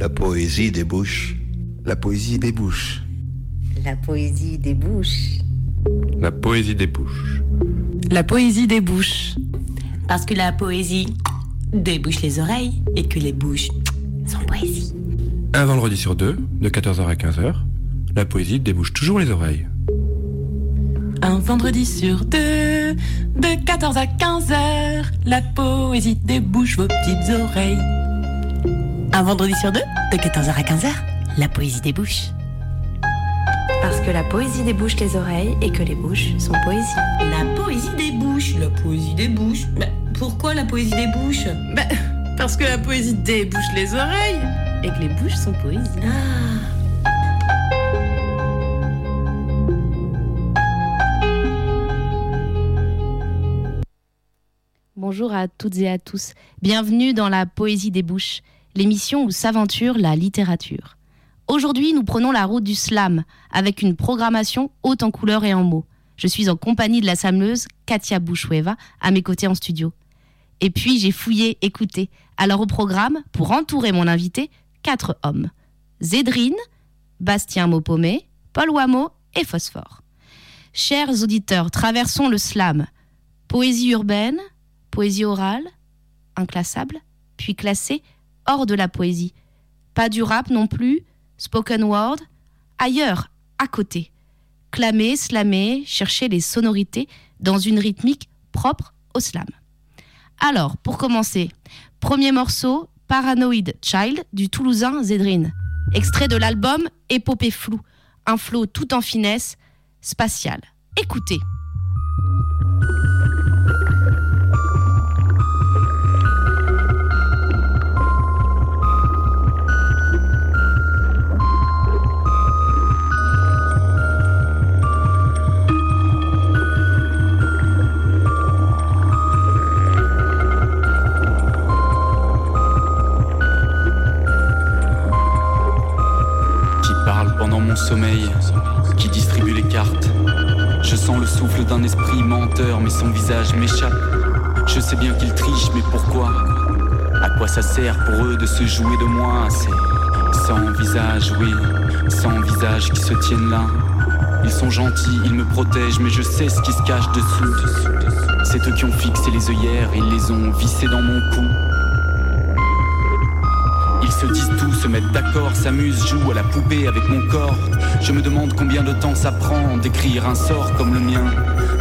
La poésie des bouches. La poésie des bouches. La poésie des bouches. La poésie des bouches. La poésie des bouches. Parce que la poésie débouche les oreilles et que les bouches sont poésie. Un vendredi sur deux, de 14h à 15h, la poésie débouche toujours les oreilles. Un vendredi sur deux, de 14 à 15h, la poésie débouche vos petites oreilles. Un vendredi sur deux, de 14h à 15h, la poésie débouche. Parce que la poésie débouche les oreilles et que les bouches sont poésie. La poésie débouche, la poésie débouche. Mais pourquoi la poésie débouche bah, Parce que la poésie débouche les oreilles et que les bouches sont poésie. Ah. Bonjour à toutes et à tous. Bienvenue dans la Poésie des Bouches, l'émission où s'aventure la littérature. Aujourd'hui, nous prenons la route du slam avec une programmation haute en couleurs et en mots. Je suis en compagnie de la slameuse Katia Bouchoueva à mes côtés en studio. Et puis j'ai fouillé, écouté. Alors au programme, pour entourer mon invité, quatre hommes. Zédrine, Bastien Maupomé, Paul Wameau et Phosphore. Chers auditeurs, traversons le slam. Poésie urbaine, poésie orale, inclassable, puis classée hors de la poésie. Pas du rap non plus, spoken word, ailleurs, à côté. Clamer, slammer, chercher les sonorités dans une rythmique propre au slam. Alors, pour commencer, premier morceau, Paranoid Child du Toulousain Zedrine. Extrait de l'album Épopée floue, un flow tout en finesse, spatial. Écoutez. Qui distribue les cartes. Je sens le souffle d'un esprit menteur, mais son visage m'échappe. Je sais bien qu'il triche, mais pourquoi? À quoi ça sert pour eux de se jouer de moi? C'est sans visage, oui, sans visage qui se tiennent là. Ils sont gentils, ils me protègent, mais je sais ce qui se cache dessous. C'est eux qui ont fixé les œillères, ils les ont vissés dans mon cou. Se mettent d'accord, s'amusent, jouent à la poupée avec mon corps. Je me demande combien de temps ça prend d'écrire un sort comme le mien.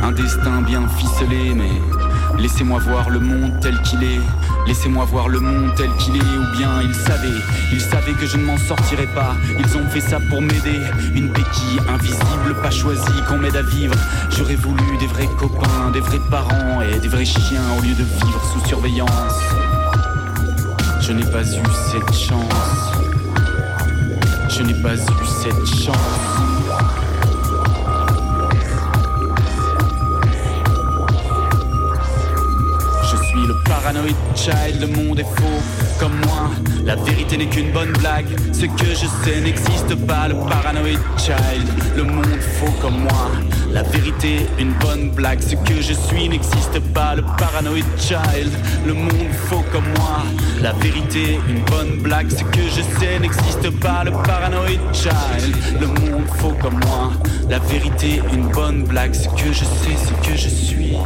Un destin bien ficelé, mais laissez-moi voir le monde tel qu'il est. Laissez-moi voir le monde tel qu'il est, ou bien ils savaient, ils savaient que je ne m'en sortirais pas. Ils ont fait ça pour m'aider, une béquille invisible, pas choisie, qu'on m'aide à vivre. J'aurais voulu des vrais copains, des vrais parents et des vrais chiens au lieu de vivre sous surveillance. Je n'ai pas eu cette chance. Je n'ai pas eu cette chance. Je suis le paranoid child, le monde est faux comme moi. La vérité n'est qu'une bonne blague. Ce que je sais n'existe pas, le paranoid child, le monde faux comme moi. La vérité, une bonne blague. Ce que je suis n'existe pas, le paranoid child, le monde faux comme moi. La vérité, une bonne blague. Ce que je sais n'existe pas, le paranoid child, le monde faux comme moi. La vérité, une bonne blague. Ce que je sais, ce que je suis.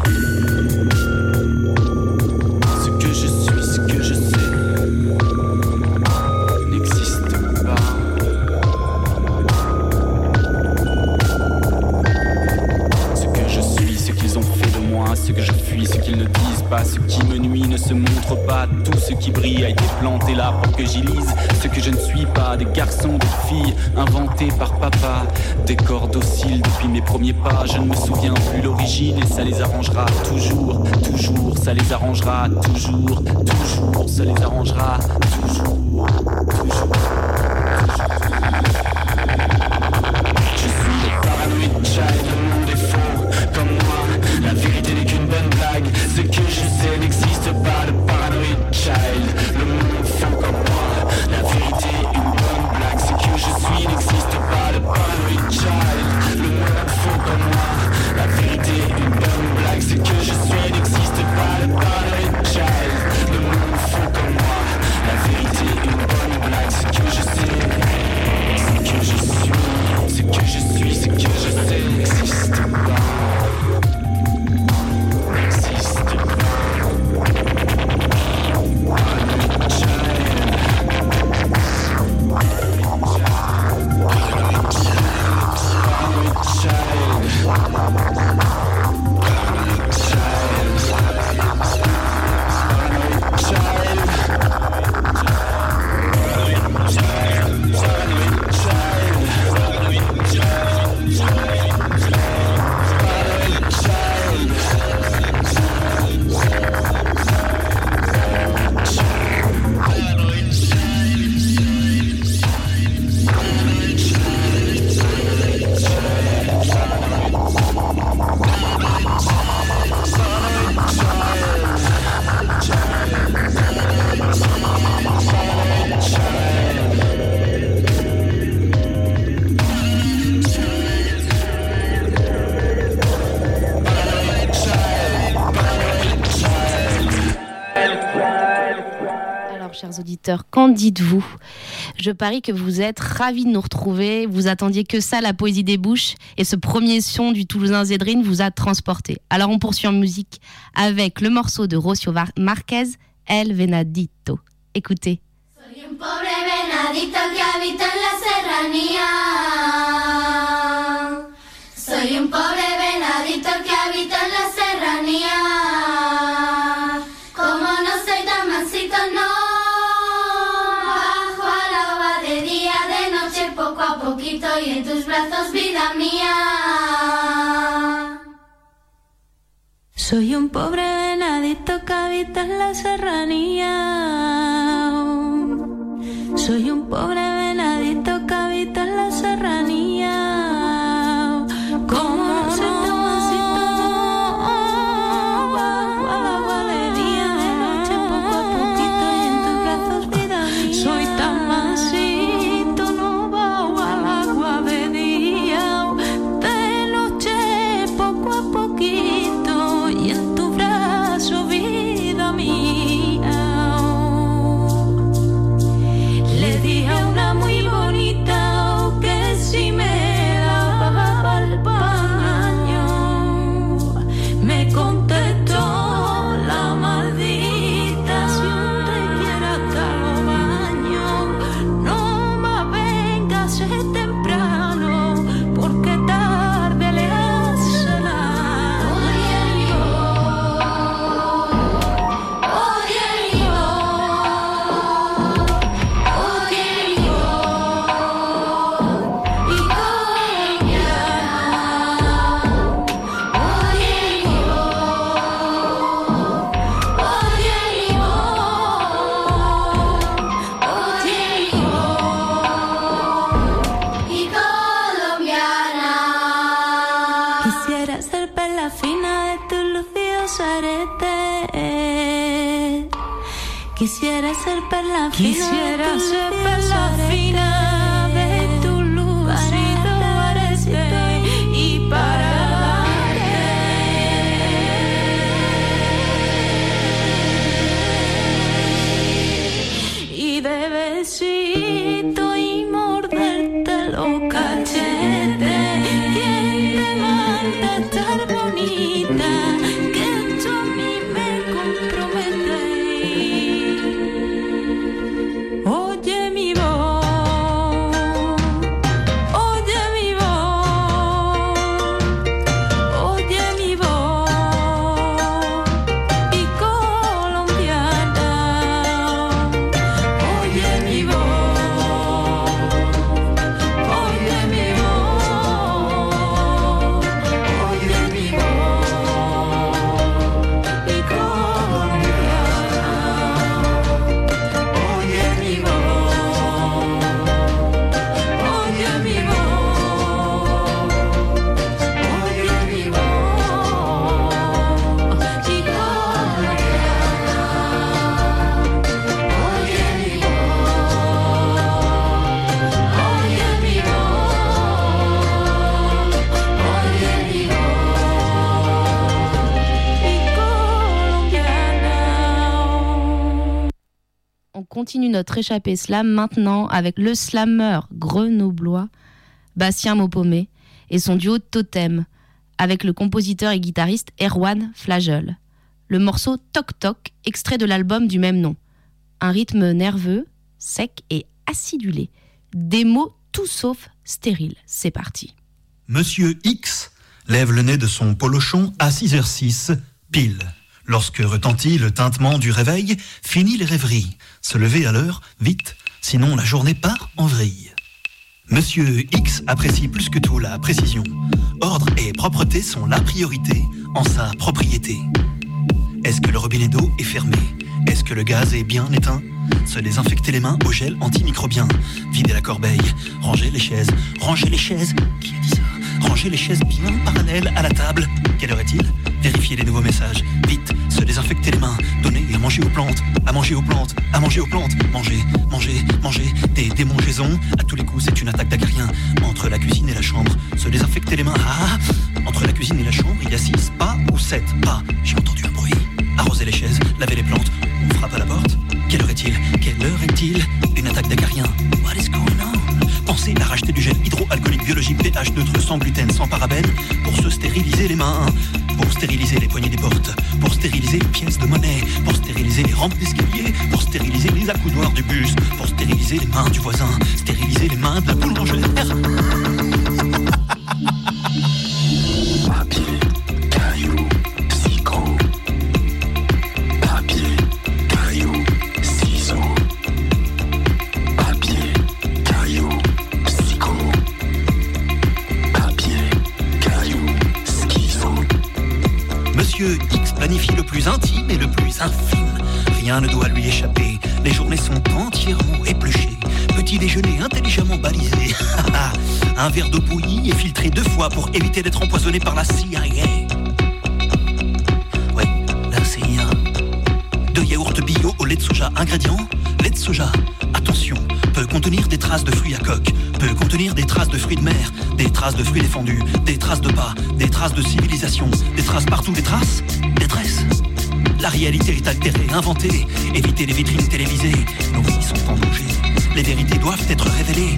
Ce qui me nuit ne se montre pas. Tout ce qui brille a été planté là pour que j'y lise. Ce que je ne suis pas, des garçons, des filles inventés par papa, des corps dociles depuis mes premiers pas. Je ne me souviens plus l'origine et ça les arrangera toujours, toujours, ça les arrangera toujours, toujours, ça les arrangera toujours, toujours. Je que dites-vous Je parie que vous êtes ravis de nous retrouver. Vous attendiez que ça, la poésie des bouches, et ce premier son du Toulousain Zédrine vous a transporté. Alors on poursuit en musique avec le morceau de Rocio Marquez, El Venadito. Écoutez. Un venadito la serranía. Un Soy un pobre venadito que habita en la serranía. Soy un pobre venadito que habita en la serranía. Quisiera de tu ser notre échappée slam maintenant avec le slammer grenoblois Bastien Maupomé et son duo Totem avec le compositeur et guitariste Erwan Flagel. Le morceau Toc Toc, extrait de l'album du même nom. Un rythme nerveux, sec et acidulé. Des mots tout sauf stériles. C'est parti. Monsieur X lève le nez de son polochon à 6h06, pile. Lorsque retentit le tintement du réveil, finit les rêveries. Se lever à l'heure, vite, sinon la journée part en vrille. Monsieur X apprécie plus que tout la précision. Ordre et propreté sont la priorité en sa propriété. Est-ce que le robinet d'eau est fermé? Est-ce que le gaz est bien éteint? Se désinfecter les mains au gel antimicrobien. Vider la corbeille, ranger les chaises, ranger les chaises? Qui a dit ça? Ranger les chaises bien parallèles à la table. Quelle heure est-il? Vérifier les nouveaux messages. Vite, se désinfecter les mains. Donner à manger aux plantes, à manger aux plantes, à manger aux plantes. Manger, manger, manger. Des démangeaisons. À tous les coups, c'est une attaque d'acarien. Entre la cuisine et la chambre, se désinfecter les mains. Ah Entre la cuisine et la chambre, il y a six pas ou sept pas. J'ai entendu un bruit. Arroser les chaises, laver les plantes. On frappe à la porte. Quelle heure est-il? Quelle heure est-il? Une attaque d'acariens. What is going on? Pensez à racheter du gel hydroalcoolique biologique pH neutre sans gluten, sans parabènes pour se stériliser les mains. Pour stériliser les poignées des portes, pour stériliser les pièces de monnaie, pour stériliser les rampes d'escalier, pour stériliser les accoudoirs du bus, pour stériliser les mains du voisin, stériliser les mains de la boulangère. Rien ne doit lui échapper. Les journées sont entièrement épluchées. Petit déjeuner intelligemment balisé. Un verre d'eau bouillie et filtré deux fois pour éviter d'être empoisonné par la CIA. Ouais, la CIA. Deux yaourts bio au lait de soja. Ingrédients lait de soja. Attention, peut contenir des traces de fruits à coque, peut contenir des traces de fruits de mer, des traces de fruits défendus, des traces de pas, des traces de civilisation, des traces partout, des traces, détresse. La réalité est altérée, inventée. Évitez les vitrines télévisées. Nos vies sont en danger. Les vérités doivent être révélées.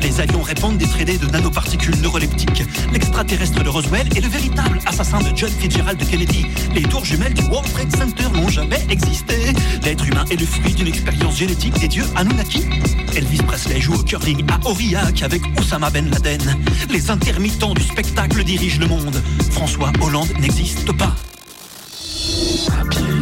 Les avions répandent des traînées de nanoparticules neuroleptiques. L'extraterrestre de Roswell est le véritable assassin de John Fitzgerald Kennedy. Les tours jumelles du World Trade Center n'ont jamais existé. L'être humain est le fruit d'une expérience génétique des dieux Anunnaki. Elvis Presley joue au curling à Aurillac avec Osama Ben Laden. Les intermittents du spectacle dirigent le monde. François Hollande n'existe pas. Papier, caillou,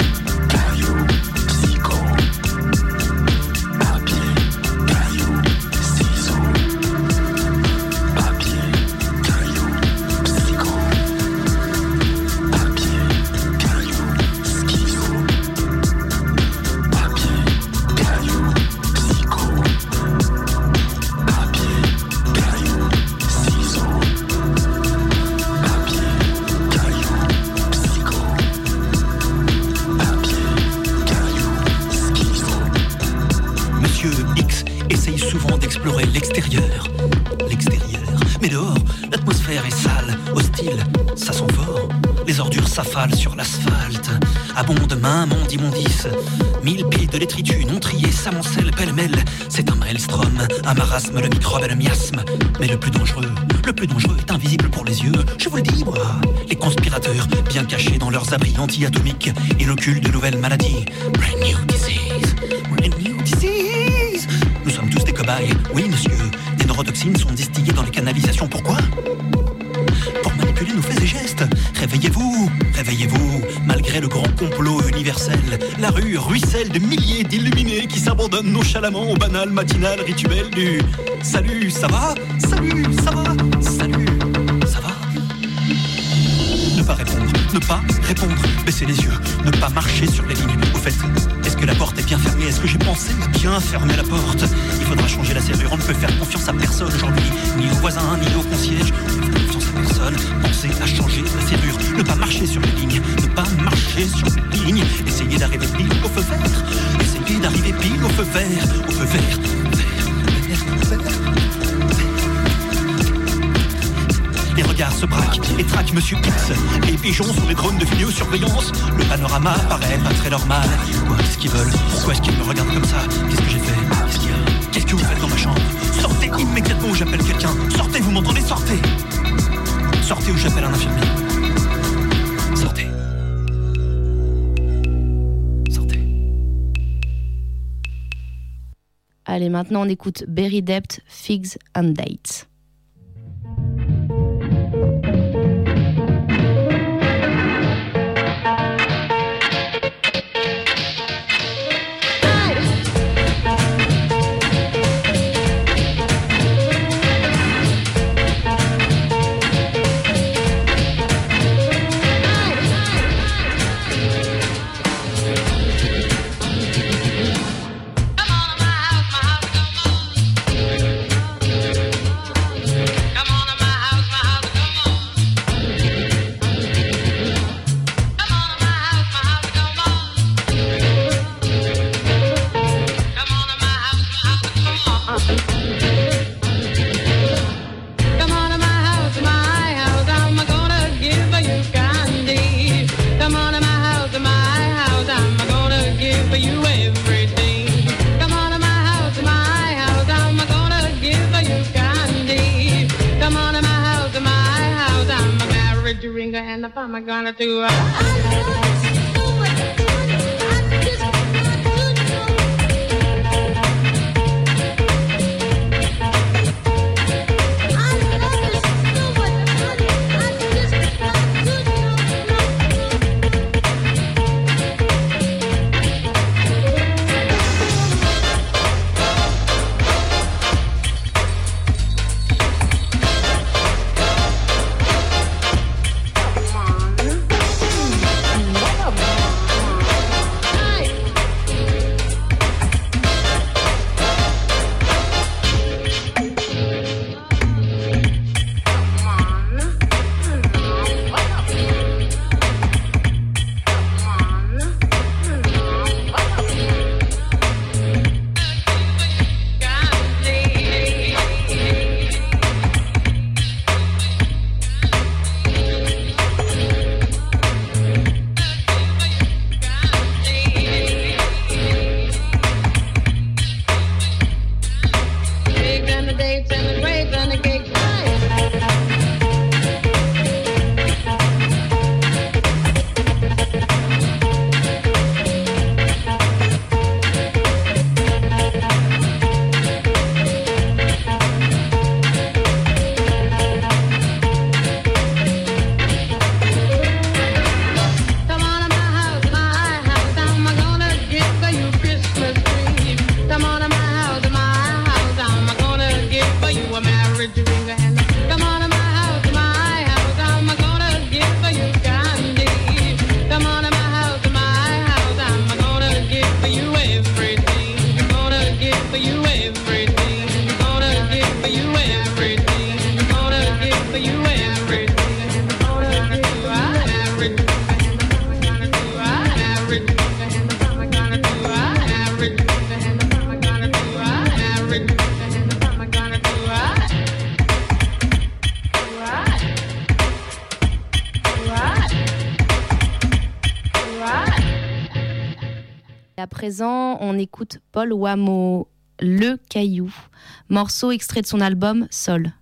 s'amoncellent pêle-mêle. C'est un maelstrom, un marasme, le microbe et le miasme. Mais le plus dangereux, le plus dangereux est invisible pour les yeux. Je vous le dis, moi. Les conspirateurs, bien cachés dans leurs abris anti-atomiques, inoculent de nouvelles maladies. Au banal matinal rituel du Salut, ça va? Salut, ça va? Salut, ça va? Ne pas répondre, ne pas répondre, baisser les yeux, ne pas marcher sur les lignes. Au fait, est-ce que la porte est bien fermée? Est-ce que j'ai pensé bien fermer la porte? Il faudra changer la serrure, on ne peut faire confiance à personne aujourd'hui, ni aux voisins, ni au concierge. On ne fait confiance à personne. Pensez à changer la serrure, ne pas marcher sur les lignes, ne pas marcher sur les lignes. Essayez d'arriver pile au feu vert, essayez d'arriver pile au feu vert, au feu vert. vert, vert, vert. Les regards se braquent et traquent Monsieur X. Les pigeons sont des drones de vidéosurveillance. Le panorama paraît pas très normal. Qu'est-ce qu'ils veulent? Pourquoi est-ce qu'ils me regardent comme ça? Qu'est-ce que j'ai fait? Qu'est-ce qu'il y a? Qu'est-ce que vous faites dans ma chambre? Sortez immédiatement ou j'appelle quelqu'un. Sortez, vous m'entendez? Sortez Sortez ou j'appelle un infirmier. Allez, maintenant on écoute Berry Dept, Figs and Dates. And the are gonna do. Uh, écoute Paul Wamo, Le Caillou, morceau extrait de son album Sol.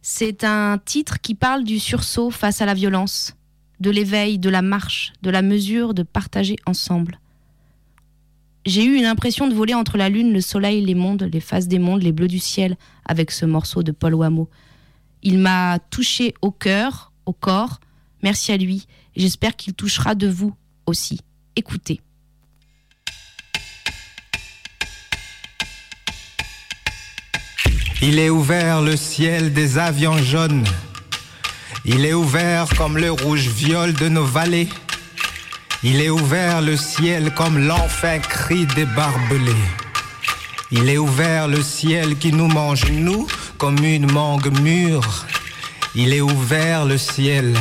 C'est un titre qui parle du sursaut face à la violence, de l'éveil, de la marche, de la mesure de partager ensemble. J'ai eu une impression de voler entre la lune, le soleil, les mondes, les phases des mondes, les bleus du ciel avec ce morceau de Paul Wamo. Il m'a touché au cœur, au corps. Merci à lui. J'espère qu'il touchera de vous aussi. Écoutez. Il est ouvert le ciel des avions jaunes. Il est ouvert comme le rouge-viol de nos vallées. Il est ouvert le ciel comme l'enfin cri des barbelés. Il est ouvert le ciel qui nous mange, nous, comme une mangue mûre. Il est ouvert le ciel.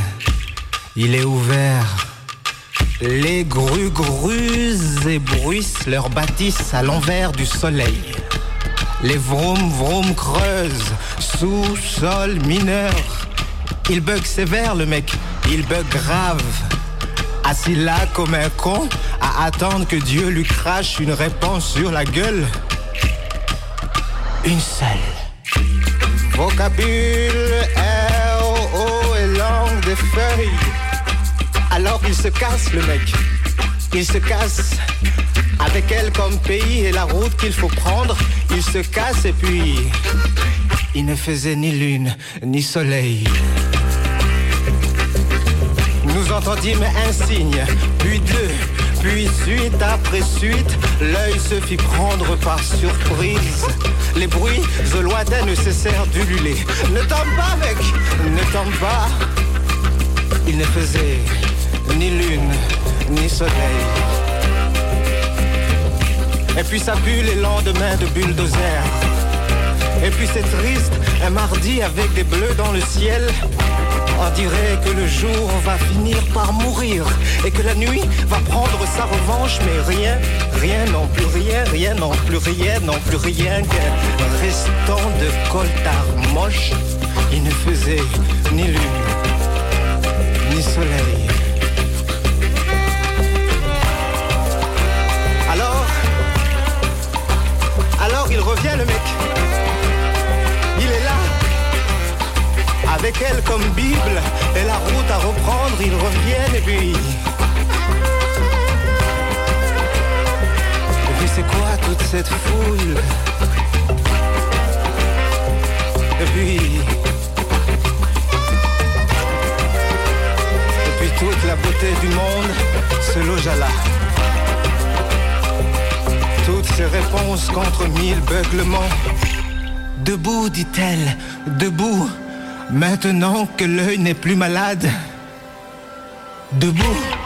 Il est ouvert. Les grues grusent et bruissent leur bâtisse à l'envers du soleil. Les vroom vroom creusent, sous-sol mineur. Il bug sévère le mec, il bug grave. Assis là comme un con, à attendre que Dieu lui crache une réponse sur la gueule. Une seule. Vocabule, R-O et langue des feuilles. Alors il se casse le mec, il se casse. Avec elle comme pays et la route qu'il faut prendre, il se casse et puis il ne faisait ni lune ni soleil. Nous entendîmes un signe, puis deux, puis suite après suite, l'œil se fit prendre par surprise. Les bruits au lointain ne cessèrent d'ululer. Ne tombe pas, mec, ne tombe pas. Il ne faisait ni lune ni soleil. Et puis ça pue les lendemains de bulldozer. Et puis c'est triste, un mardi avec des bleus dans le ciel. On dirait que le jour va finir par mourir et que la nuit va prendre sa revanche, mais rien, rien non plus rien, rien non plus rien, non plus rien qu'un restant de coltard moche. Il ne faisait ni lune, ni soleil. revient le mec. Il est là, avec elle comme Bible, et la route à reprendre, ils reviennent et puis. Et puis c'est quoi toute cette foule? Et puis. Et puis toute la beauté du monde se loge à là ses réponses contre mille beuglements. Debout, dit-elle, debout, maintenant que l'œil n'est plus malade. Debout.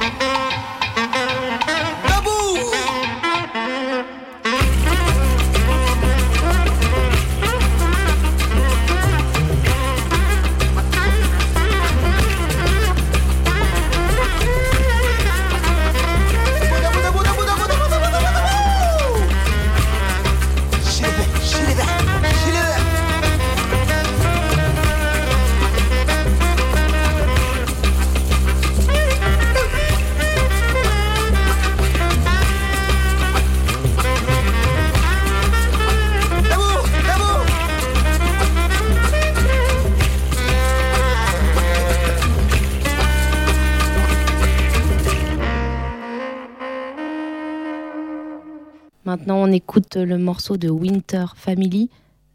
le morceau de Winter Family,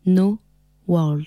No World.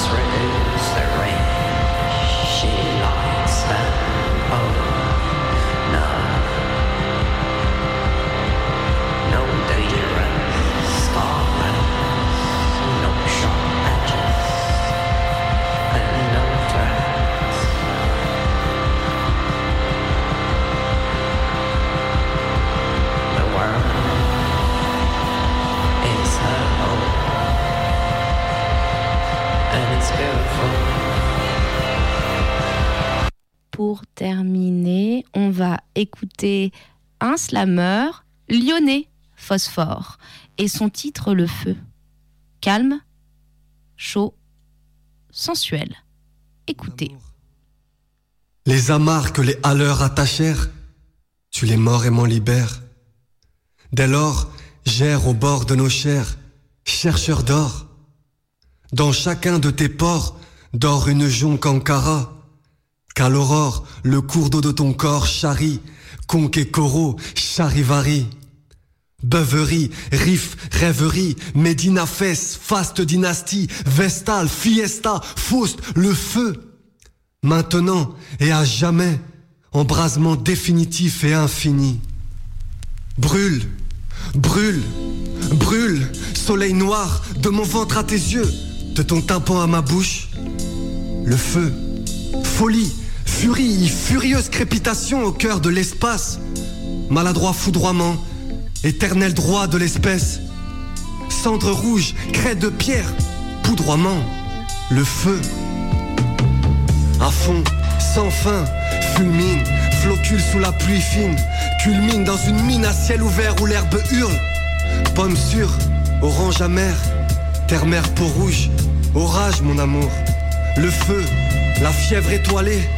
Israel. écouter un slammer lyonnais, Phosphore, et son titre Le Feu. Calme, chaud, sensuel. Écoutez. Les amarres que les haleurs attachèrent, tu les morts et m'en libères. Dès lors, gère au bord de nos chairs, chercheur d'or. Dans chacun de tes ports dort une jonque en. Qu'à l'aurore, le cours d'eau de ton corps charrie, conque et coraux, charivari. Beuverie, riff, rêverie, Médina Fès, faste dynastie, Vestal, Fiesta, Faust, le feu. Maintenant et à jamais, embrasement définitif et infini. Brûle, brûle, brûle, soleil noir, de mon ventre à tes yeux, de ton tympan à ma bouche. Le feu, folie, furie, furieuse crépitation au cœur de l'espace, maladroit foudroiement, éternel droit de l'espèce. Cendre rouge, craie de pierre, poudroiement, le feu. À fond, sans fin, fulmine, flocule sous la pluie fine, culmine dans une mine à ciel ouvert où l'herbe hurle. Pomme sûre, orange amer, terre-mer peau rouge, orage mon amour. Le feu, la fièvre étoilée,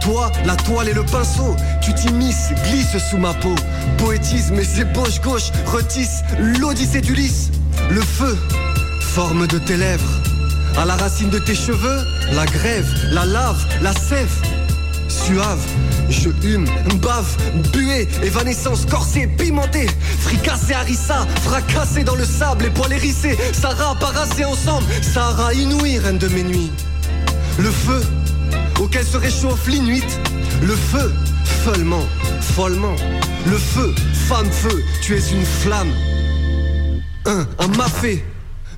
toi, la toile et le pinceau, tu t'immisces, glisses sous ma peau. Poétisme et ébauches gauche retissent l'odyssée d'Ulysse. Le feu, forme de tes lèvres, à la racine de tes cheveux, la grève, la lave, la sève. Suave, je hume, bave, buée, évanescence corsée, pimentée, fricassée harissa, fracassée dans le sable, les poils hérissés, Sarah parassés ensemble, Sarah inouïe, reine de mes nuits. Le feu, auquel se réchauffe l'inuit, le feu, follement, follement, le feu, femme feu, tu es une flamme. Un, un mafé,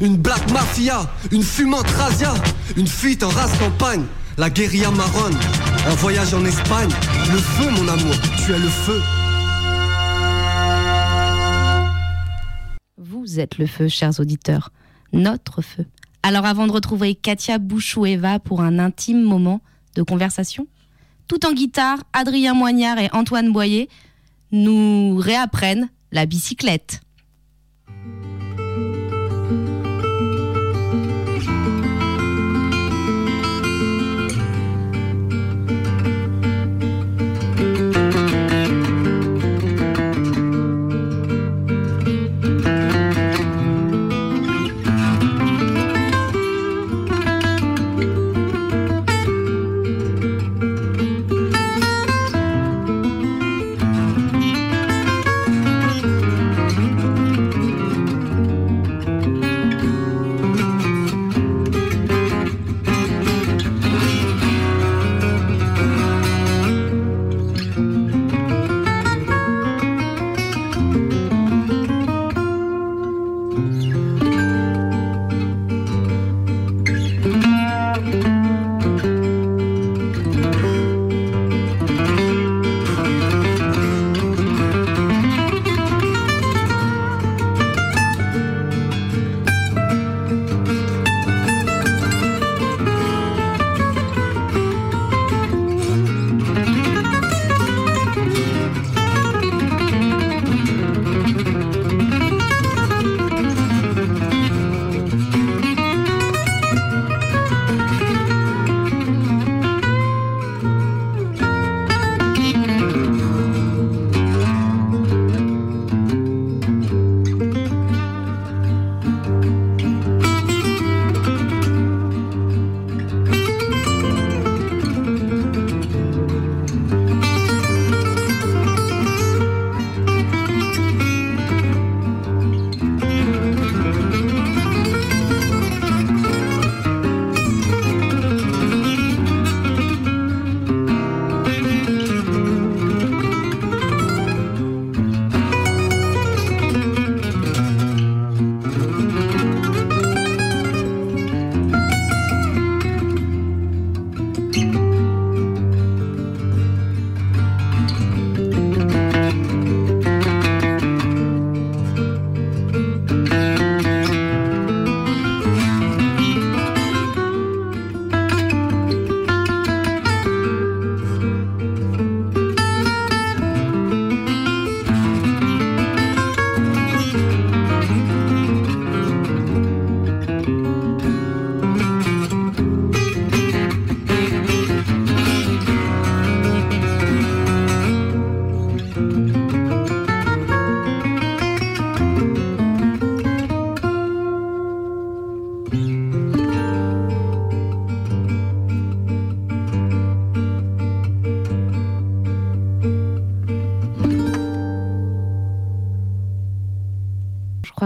une black mafia, une fumante razzia, une fuite en race campagne, la guérilla marronne, un voyage en Espagne, le feu mon amour, tu es le feu. Vous êtes le feu, chers auditeurs, notre feu. Alors avant de retrouver Katia Bouchou-Eva pour un intime moment de conversation, tout en guitare, Adrien Moignard et Antoine Boyer nous réapprennent la bicyclette.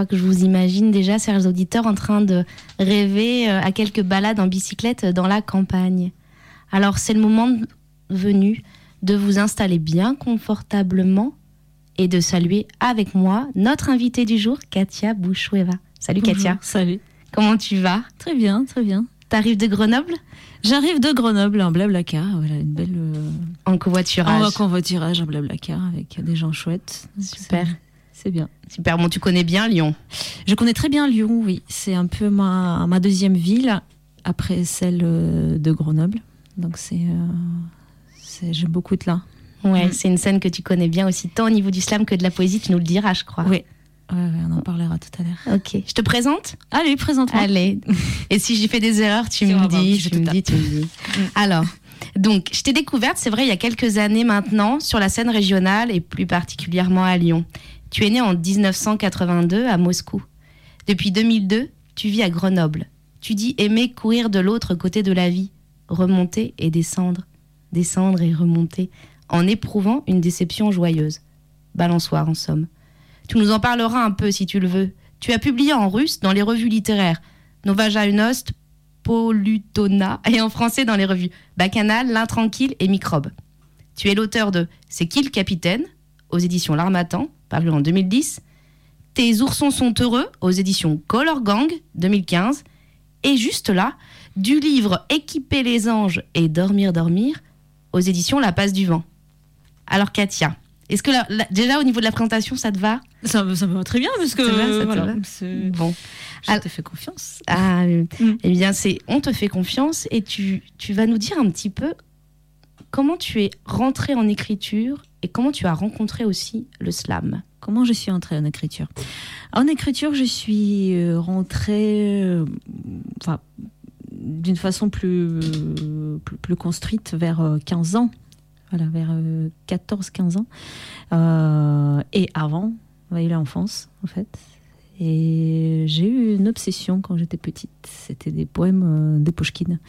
Que je vous imagine déjà, chers auditeurs, en train de rêver euh, à quelques balades en bicyclette dans la campagne. Alors c'est le moment venu de vous installer bien confortablement et de saluer avec moi notre invitée du jour, Katia Bouchoueva. Salut Bonjour, Katia. Salut. Comment tu vas? Très bien, très bien. T'arrives de Grenoble? J'arrive de Grenoble en blablacar, voilà une belle. euh, En covoiturage. En convoiturage en blablacar avec des gens chouettes. Super. C'est- bien. Super. Bon, tu connais bien Lyon. Je connais très bien Lyon, oui. C'est un peu ma, ma deuxième ville après celle euh, de Grenoble. Donc c'est. euh, c'est- J'aime beaucoup être là. Ouais, Mm. c'est une scène que tu connais bien aussi, tant au niveau du slam que de la poésie, tu nous le diras, je crois. Oui. Ouais, ouais, on en parlera tout à l'heure. Ok. Je te présente? Allez, présente-moi. Allez. Et si j'ai fait des erreurs, tu me dis, je tu me dis, tu me dis. Alors, donc, je t'ai découverte, c'est vrai, il y a quelques années maintenant, sur la scène régionale et plus particulièrement à Lyon. Tu es née en 1982 à Moscou. Depuis 2002, tu vis à Grenoble. Tu dis aimer courir de l'autre côté de la vie, remonter et descendre, descendre et remonter, en éprouvant une déception joyeuse. Balançoire, en somme. Tu nous en parleras un peu si tu le veux. Tu as publié en russe dans les revues littéraires Novaja Unost, Polutona et en français dans les revues Bacchanal, L'Intranquille et Microbe. Tu es l'auteur de C'est qui le capitaine? aux éditions L'Armatan, paru en 2010. Tes oursons sont heureux aux éditions Color Gang 2015. Et juste là, du livre Équiper les anges et Dormir, dormir aux éditions La Passe du Vent. Alors Katia, est-ce que la- la- déjà au niveau de la présentation ça te va? Ça, me- ça me va très bien parce que. Ça te va, ça te voilà, va c'est- Bon. Je te fais confiance. Ah, Mm. eh bien, c'est on te fait confiance et tu, tu vas nous dire un petit peu comment tu es rentrée en écriture et comment tu as rencontré aussi le slam. Comment je suis entrée en écriture? En écriture, je suis euh, rentrée, euh, d'une façon plus, plus, plus construite vers euh, 15 ans. Voilà, vers 14-15 ans. Euh, et avant, voyez l'enfance, en fait. Et j'ai eu une obsession quand j'étais petite. C'était des poèmes euh, de Pushkin.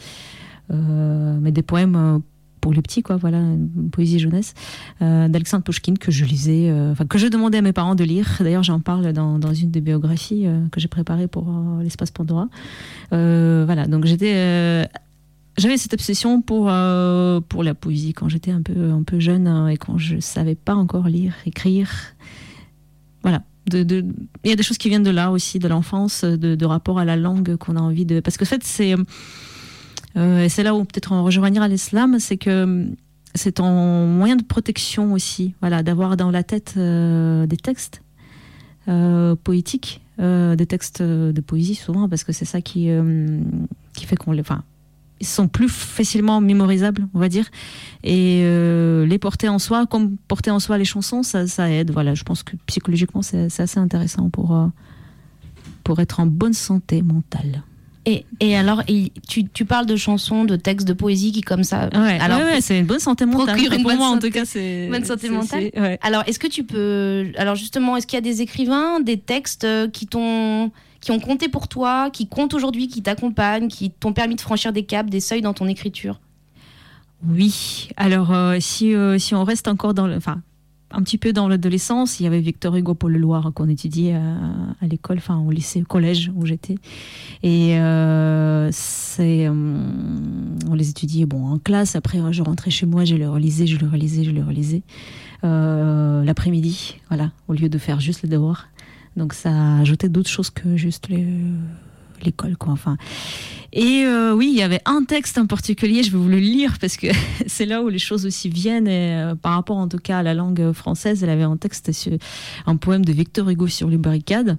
Euh, mais des poèmes euh, pour les petits, quoi, voilà, une poésie jeunesse, euh, d'Alexandre Pushkin que je lisais, euh, enfin que je demandais à mes parents de lire. D'ailleurs, j'en parle dans, une des biographies euh, que j'ai préparées pour euh, l'espace Pandora. Voilà, donc j'avais cette obsession pour pour la poésie quand j'étais un peu un peu jeune hein, et quand je savais pas encore lire, écrire. Voilà. Il y a des choses qui viennent de là aussi, de l'enfance, de, de rapport à la langue qu'on a envie de. Parce que en fait, c'est et c'est là où peut-être on rejoignira l'islam, c'est que c'est ton moyen de protection aussi, voilà, d'avoir dans la tête euh, des textes euh, poétiques, euh, des textes de poésie souvent, parce que c'est ça qui, euh, qui fait qu'on les. Enfin, ils sont plus facilement mémorisables, on va dire. Et euh, les porter en soi, comme porter en soi les chansons, ça, aide. Voilà, je pense que psychologiquement, c'est assez intéressant pour, euh, pour être en bonne santé mentale. Et, et alors, et tu, tu parles de chansons, de textes, de poésie qui comme ça. Ouais, alors, ouais, ouais, c'est une bonne santé mentale. procure une pour moi, en tout cas, c'est bonne santé mentale. ouais. Alors, est-ce que tu peux. Alors, justement, est-ce qu'il y a des écrivains, des textes euh, qui t'ont. qui ont compté pour toi, qui comptent aujourd'hui, qui t'accompagnent, qui t'ont permis de franchir des caps, des seuils dans ton écriture? Oui. Alors, euh, si, euh, si on reste encore dans le. Enfin, un petit peu dans l'adolescence, il y avait Victor Hugo Paul Loire qu'on étudiait à, à l'école, enfin au lycée, au collège où j'étais. Et euh, c'est, euh, on les étudiait bon, en classe. Après, euh, je rentrais chez moi, je les relisais, je les relisais, je les relisais. Euh, L'après-midi, voilà, au lieu de faire juste les devoirs. Donc ça ajoutait d'autres choses que juste l'école, quoi. Enfin. Et euh, oui, il y avait un texte en particulier, je vais vous le lire parce que c'est là où les choses aussi viennent. Et, euh, par rapport en tout cas à la langue française, elle avait un texte, un poème de Victor Hugo sur les barricades.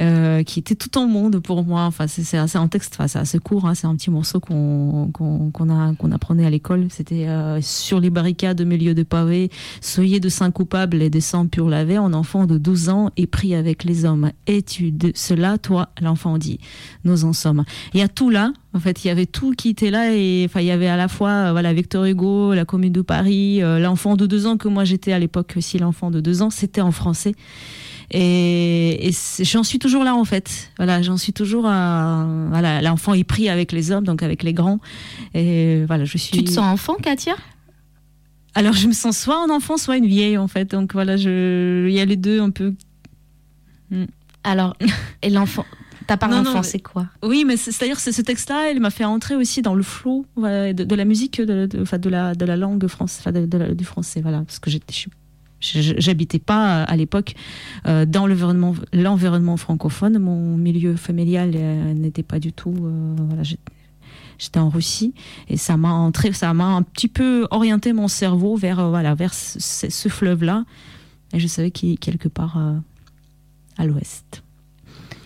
Euh, qui était tout en monde pour moi. Enfin, c'est assez un texte, enfin, c'est assez court. hein, c'est un petit morceau qu'on a qu'on apprenait à l'école. C'était euh, sur les barricades au milieu de pavés. Soyez de saints coupables et de sang pur lavé, en enfant de 12 ans et pris avec les hommes. Es-tu de cela, toi, l'enfant dit Nous en sommes. Il y a tout là. En fait, il y avait tout qui était là et enfin, il y avait à la fois euh, voilà Victor Hugo, la Commune de Paris, euh, l'enfant de deux ans que moi j'étais à l'époque aussi l'enfant de deux ans. C'était en français. Et, et j'en suis toujours là en fait. Voilà, j'en suis toujours à voilà, l'enfant est pris avec les hommes, donc avec les grands. Et voilà, je suis. Tu te sens enfant, Katia? Alors je me sens soit un enfant, soit une vieille en fait. Donc voilà, je... il y a les deux un peu. Hmm. Alors, et l'enfant, ta part d'enfant, c'est quoi? Oui, mais c'est- c'est-à-dire que ce texte-là, il m'a fait entrer aussi dans le flot voilà, de, de la musique, de, de- enfin, de, la, de la langue française, du français, voilà, parce que j'étais, je suis- j'habitais pas euh, à l'époque euh, dans l'environnement, francophone. Mon milieu familial euh, n'était pas du tout, voilà, j'étais- en Russie et ça m'a entré, ça m'a un petit peu orienté mon cerveau vers voilà vers ce, ce- ce fleuve-là et je savais qu'il est quelque part euh, à l'ouest.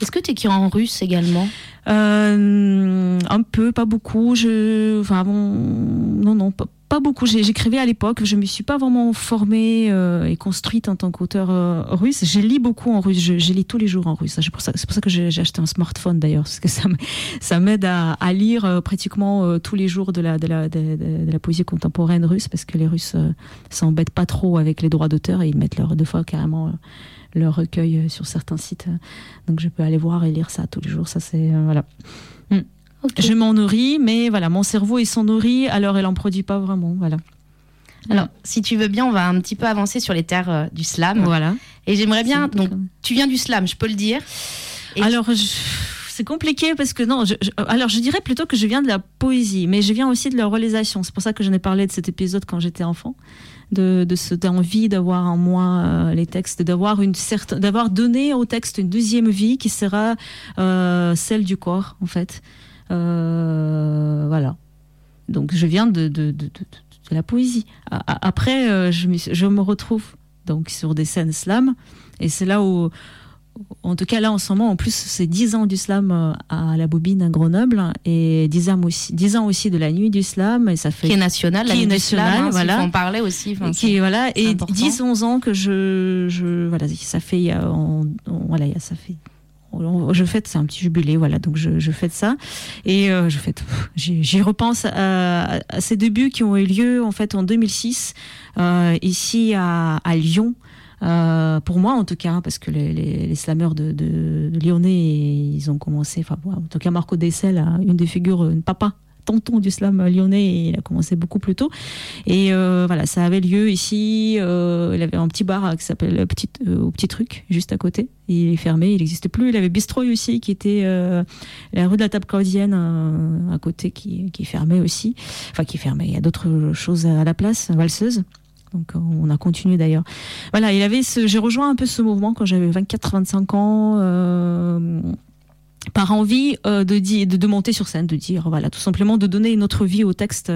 Est-ce que tu écris en russe également? Euh, un peu, pas beaucoup. Je, enfin bon, non, non, pas, pas beaucoup. J'écrivais à l'époque. Je me suis pas vraiment formée euh, et construite en tant qu'auteur euh, russe. J'ai lis beaucoup en russe. Je, je lis tous les jours en russe. C'est pour ça, que j'ai acheté un smartphone d'ailleurs, parce que ça m'aide à, lire euh, pratiquement tous les jours de la, de, la, poésie contemporaine russe, parce que les Russes s'embêtent pas trop avec les droits d'auteur et ils mettent leur deux fois carrément. leur recueil sur certains sites. Donc je peux aller voir et lire ça tous les jours. Ça c'est voilà. Je m'en nourris, mais voilà, mon cerveau il s'en nourrit, alors il en produit pas vraiment. Voilà. Alors, si tu veux bien, on va un petit peu avancer sur les terres euh, du slam. Voilà. Et j'aimerais bien. Donc, tu viens du slam, je peux le dire. Alors, je- c'est compliqué parce que non, je- je- alors je dirais plutôt que je viens de la poésie, mais je viens aussi de la realisation. C'est pour ça que j'en ai parlé de cet épisode quand j'étais enfant, de, de cette envie d'avoir en moi euh, les textes, d'avoir une certaine, d'avoir donné au texte une deuxième vie qui sera euh, celle du corps, en fait. Euh, voilà. Donc je viens de, de, de, de- la poésie. Après, euh, je, me, je me retrouve donc sur des scènes slam, et c'est là où en tout cas, là, en ce moment, en plus, c'est 10 ans du slam euh, à la Bobine à Grenoble et 10 ans aussi, 10 ans aussi de la nuit du slam. Et ça fait, Qui est nationale, la qui est slam, nationale, hein, voilà. en parler aussi, enfin, qui, c'est- voilà, et important. 10, 11 ans que je, je voilà, ça fait, on- on- voilà, ça fait, on- je fête, c'est un petit jubilé, voilà, donc je, fête ça et euh, je fête, j'y repense à, à ces débuts qui ont eu lieu en fait en 2006 euh, ici à, Lyon. Euh, pour moi en tout cas, parce que les, les, slameurs de, Lyonnais, ils ont commencé, enfin en tout cas Marco Dessel, hein, une des figures, une papa, tonton du slam lyonnais, il a commencé beaucoup plus tôt. Et euh, voilà, ça avait lieu ici, euh, il avait un petit bar qui s'appelle le petit, euh, au Petit Truc, juste à côté. Il est fermé, il n'existe plus. Il avait Bistroy aussi, qui était la rue de la Table Claudienne, à côté, qui, qui est aussi. Enfin, qui est fermé, il y a d'autres choses à la place, valseuse. Donc on a continué d'ailleurs. Voilà, il avait ce, j'ai rejoint un peu ce mouvement quand j'avais 24-25 ans. Par envie euh, de, dire, de, de monter sur scène, de dire, voilà, tout simplement de donner une autre vie au texte,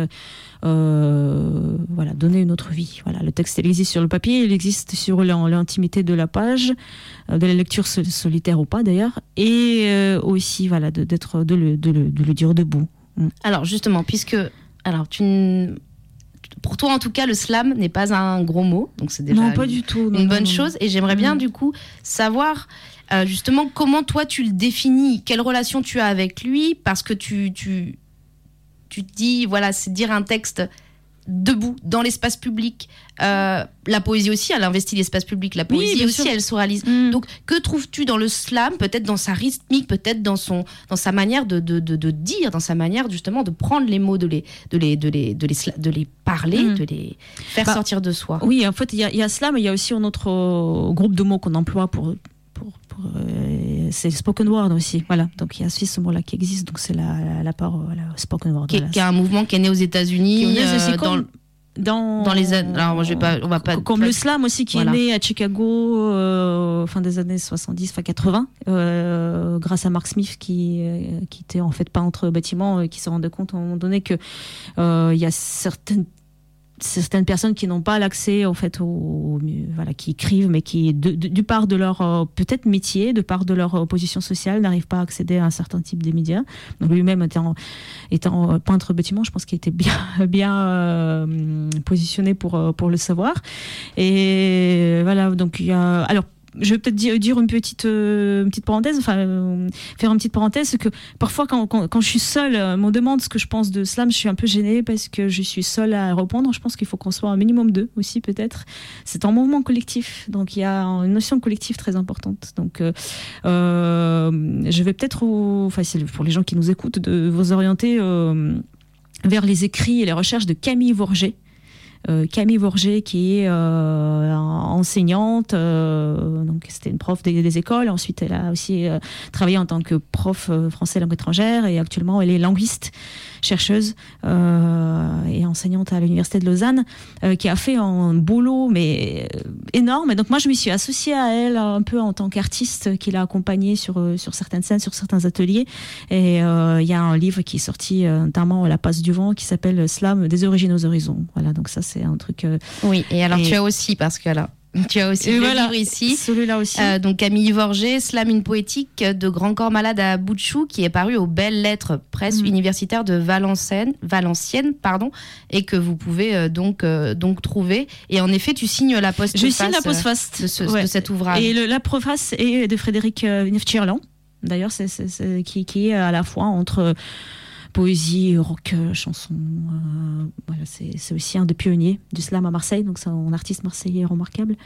euh, voilà, donner une autre vie. Voilà, le texte, il existe sur le papier, il existe sur l'in- l'intimité de la page, euh, de la lecture sol- solitaire ou pas d'ailleurs, et aussi, voilà, de, d'être, de le, de, le, de le dire debout. Mm. Alors justement, puisque alors tu pour toi en tout cas le slam n'est pas un gros mot, donc c'est déjà Non, pas une, du tout, non, une bonne non. chose. Et j'aimerais bien Mm. du coup savoir euh, justement comment toi tu le définis, quelle relation tu as avec lui, parce que tu tu tu te dis voilà c'est dire un texte debout dans l'espace public. Euh, la poésie aussi, elle investit l'espace public. La poésie aussi, sûr. elle s'oralise. Donc, que trouves-tu dans le slam Peut-être dans sa rythmique, peut-être dans son, dans sa manière de, de, de, de dire, dans sa manière justement de prendre les mots, de les, de les, de les, de les, de les parler, Mm. de les faire Bah, sortir de soi? Oui, en fait, il y, a- il y a cela, mais il y a aussi un autre euh, groupe de mots qu'on emploie pour. Pour, euh, c'est spoken word aussi. Voilà. Donc il y a aussi ce mot-là qui existe. Donc c'est la, la, parole, la spoken word. Qui voilà. qui est un mouvement qui est né aux États-Unis. Euh, dans, dans, dans les années. Alors, moi, je vais pas, on va pas. comme le slam aussi qui Voilà. est né à Chicago euh, fin des années 70 fin 80 euh, grâce à Mark Smith qui qui était en fait peintre bâtiment et qui se rendait compte à un moment donné que euh, il y a certaines certaines personnes qui n'ont pas l'accès en fait au, voilà qui écrivent mais qui du part de leur euh, peut-être métier de part de leur euh, position sociale n'arrivent pas à accéder à un certain type de médias. Donc lui-même étant étant euh, peintre bâtiment je pense qu'il était bien bien euh, positionné pour pour le savoir. Et voilà donc il y a alors je vais peut-être dire, une petite euh, petite parenthèse, enfin euh, faire une petite parenthèse, que parfois quand, quand, je suis seule, euh, on me demande ce que je pense de slam, je suis un peu gênée parce que je suis seule à répondre. Je pense qu'il faut qu'on soit un minimum deux aussi peut-être. C'est un mouvement collectif, donc il y a une notion collective très importante. Donc je vais peut-être, enfin pour les gens qui nous écoutent, de vous orienter vers les écrits et les recherches de Camille Vorget. Euh, Camille Bourget, qui est euh, enseignante, euh, donc c'était une prof des, écoles. Ensuite, elle a aussi travaillé en tant que prof français langue étrangère et actuellement, elle est linguiste, chercheuse et enseignante à l'université de Lausanne, qui a fait un boulot mais énorme. Et donc moi, je me suis associée à elle un peu en tant qu'artiste qui l'a accompagnée sur certaines scènes, sur certains ateliers. Et il y a un livre qui est sorti, notamment La passe du vent, qui s'appelle Slam des origines aux horizons. Voilà, donc ça c'est un truc. euh, Oui, et alors Et- tu as aussi, parce que là, tu as aussi le voilà, livre ici. Celui-là aussi. Euh, donc Camille Vorger, Slam une poétique de Grand Corps Malade à bout de chou, qui est paru aux Belles Lettres, presse Mm. universitaire de Valenciennes, Valenciennes, pardon, et que vous pouvez euh, donc euh, donc trouver. Et en effet, tu signes la poste. Je signe la postface de, ce- ouais. de cet ouvrage. Et le- la préface est de Frédéric Neftchirlan, d'ailleurs, c'est, c'est- c'est- qui, qui est à la fois entre poésie, rock, euh, chanson. euh, voilà, c'est, c'est aussi un des pionniers du slam à Marseille, donc c'est un artiste marseillais remarquable.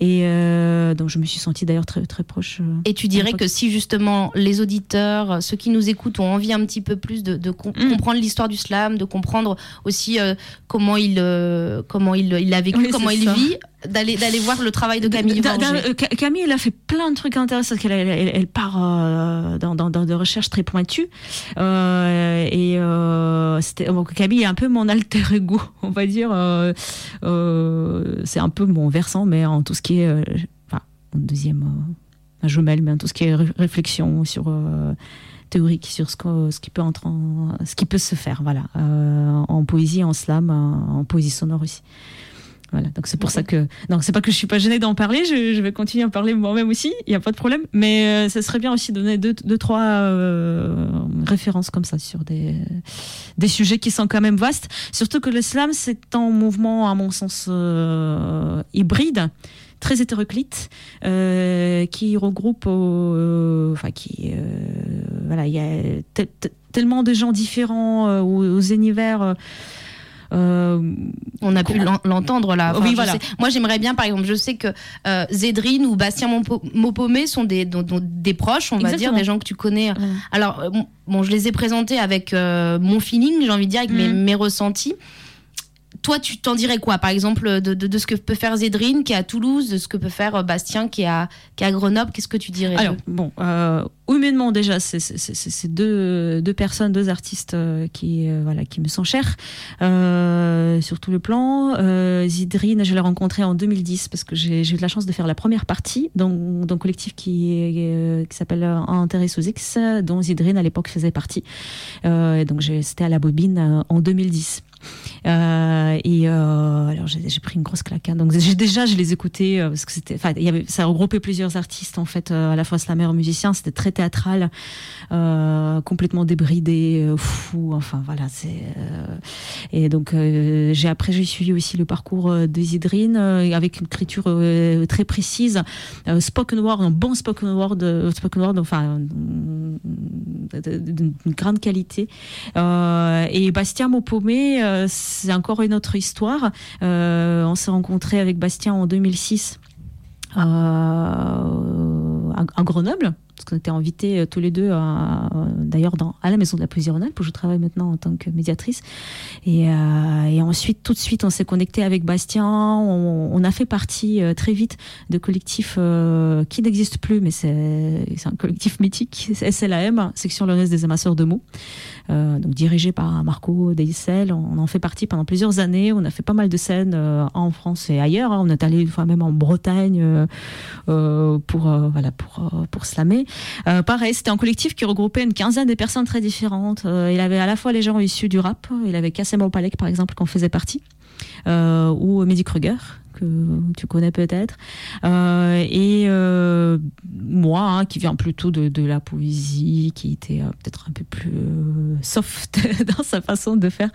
Et euh, donc je me suis sentie d'ailleurs très, très proche. Et tu dirais que si justement les auditeurs, ceux qui nous écoutent, ont envie un petit peu plus de, de com- Mm. comprendre l'histoire du slam, de comprendre aussi euh, comment il comment il il a vécu, Oui, comment il ça. vit, d'aller d'aller voir le travail de Camille euh, Ca- Camille, elle a fait plein de trucs intéressants. qu'elle elle, elle- elle part euh, dans, dans, dans des recherches très pointues. Euh, et euh, bon, Camille est un peu mon alter ego, on va dire. C'est un peu mon versant, mais en tout ce qui est. enfin, mon deuxième. ma jumelle, mais en tout ce qui est ré- réflexion sur. théorique sur ce, que- ce qui peut en- ce qui peut se faire voilà en poésie en slam en, en poésie sonore aussi voilà, donc c'est pour ça que. Donc c'est pas que je suis pas gênée d'en parler, je, je vais continuer à en parler moi-même aussi, il n'y a pas de problème. Mais euh, ça serait bien aussi de donner deux, deux trois euh, références comme ça sur des, des sujets qui sont quand même vastes. Surtout que l'islam, c'est un mouvement, à mon sens, euh, hybride très hétéroclite euh, qui regroupe enfin qui voilà il y a te- te- tellement de gens différents aux, univers On a pu l'en- l'entendre là. Enfin, Oui, je voilà. sais- Moi, j'aimerais bien, par exemple, je sais que euh, Zédrine ou Bastien Mopomé sont des, dont- dont- des proches, on va Exactement. dire, des gens que tu connais. Alors, euh, bon, je les ai présentés avec euh, mon feeling, j'ai envie de dire, avec mes, mes ressentis. Toi, tu t'en dirais quoi, par exemple, de, de- de ce que peut faire Zédrine qui est à Toulouse, de ce que peut faire euh, Bastien qui est à, qui est à Grenoble Qu'est-ce que tu dirais Alors, bon, euh, humainement déjà, c'est deux, deux personnes, deux artistes euh, qui, euh, voilà, qui me sont chers euh, sur tout le plan. Zidrine, je l'ai rencontré en 2010 parce que j'ai eu de la chance de faire la première partie dans, dans un collectif qui, qui s'appelle Intérêt sous X, dont Zidrine à l'époque faisait partie. Et donc c'était à la bobine en 2010. Euh, et euh, alors j'ai pris une grosse claque. hein. Donc déjà je les écoutais euh, parce que c'était, enfin ça regroupait plusieurs artistes en fait, euh, à la fois slammer musicien, c'était très théâtral, euh, complètement débridé, euh, fou. Enfin voilà c'est. euh, et donc j'ai après j'ai suivi aussi le parcours euh, avec une écriture très précise, spoken word, un bon spoken word, spoken word, enfin d'une grande qualité. Et Bastien euh, c'est encore une autre histoire. On s'est rencontré avec Bastien en 2006 euh, à, à Grenoble, parce qu'on était invités euh, tous les deux, d'ailleurs à la Maison de la Poésie Rhône-Alpes, où je travaille maintenant en tant que médiatrice. Et, euh, ensuite, tout de suite, on s'est connecté avec Bastien. On, a fait partie euh, très vite de collectifs qui n'existent plus, mais c'est un collectif mythique, SLAM, Section Lyonnaise des Amasseurs de mots, donc dirigé par Marco Deissel. On en fait partie pendant plusieurs années. On a fait pas mal de scènes en France et ailleurs. hein. On est allé une fois même en Bretagne pour voilà pour pour slammer. Euh, pareil, c'était un collectif qui regroupait une quinzaine de personnes très différentes. Euh, il avait à la fois les gens issus du rap. Il avait Kassem Opalek par exemple qu'on faisait partie, euh, ou Mehdi Kruger que tu connais peut-être, et moi hein, qui viens plutôt de, la poésie, qui était peut-être un peu plus soft dans sa façon de faire,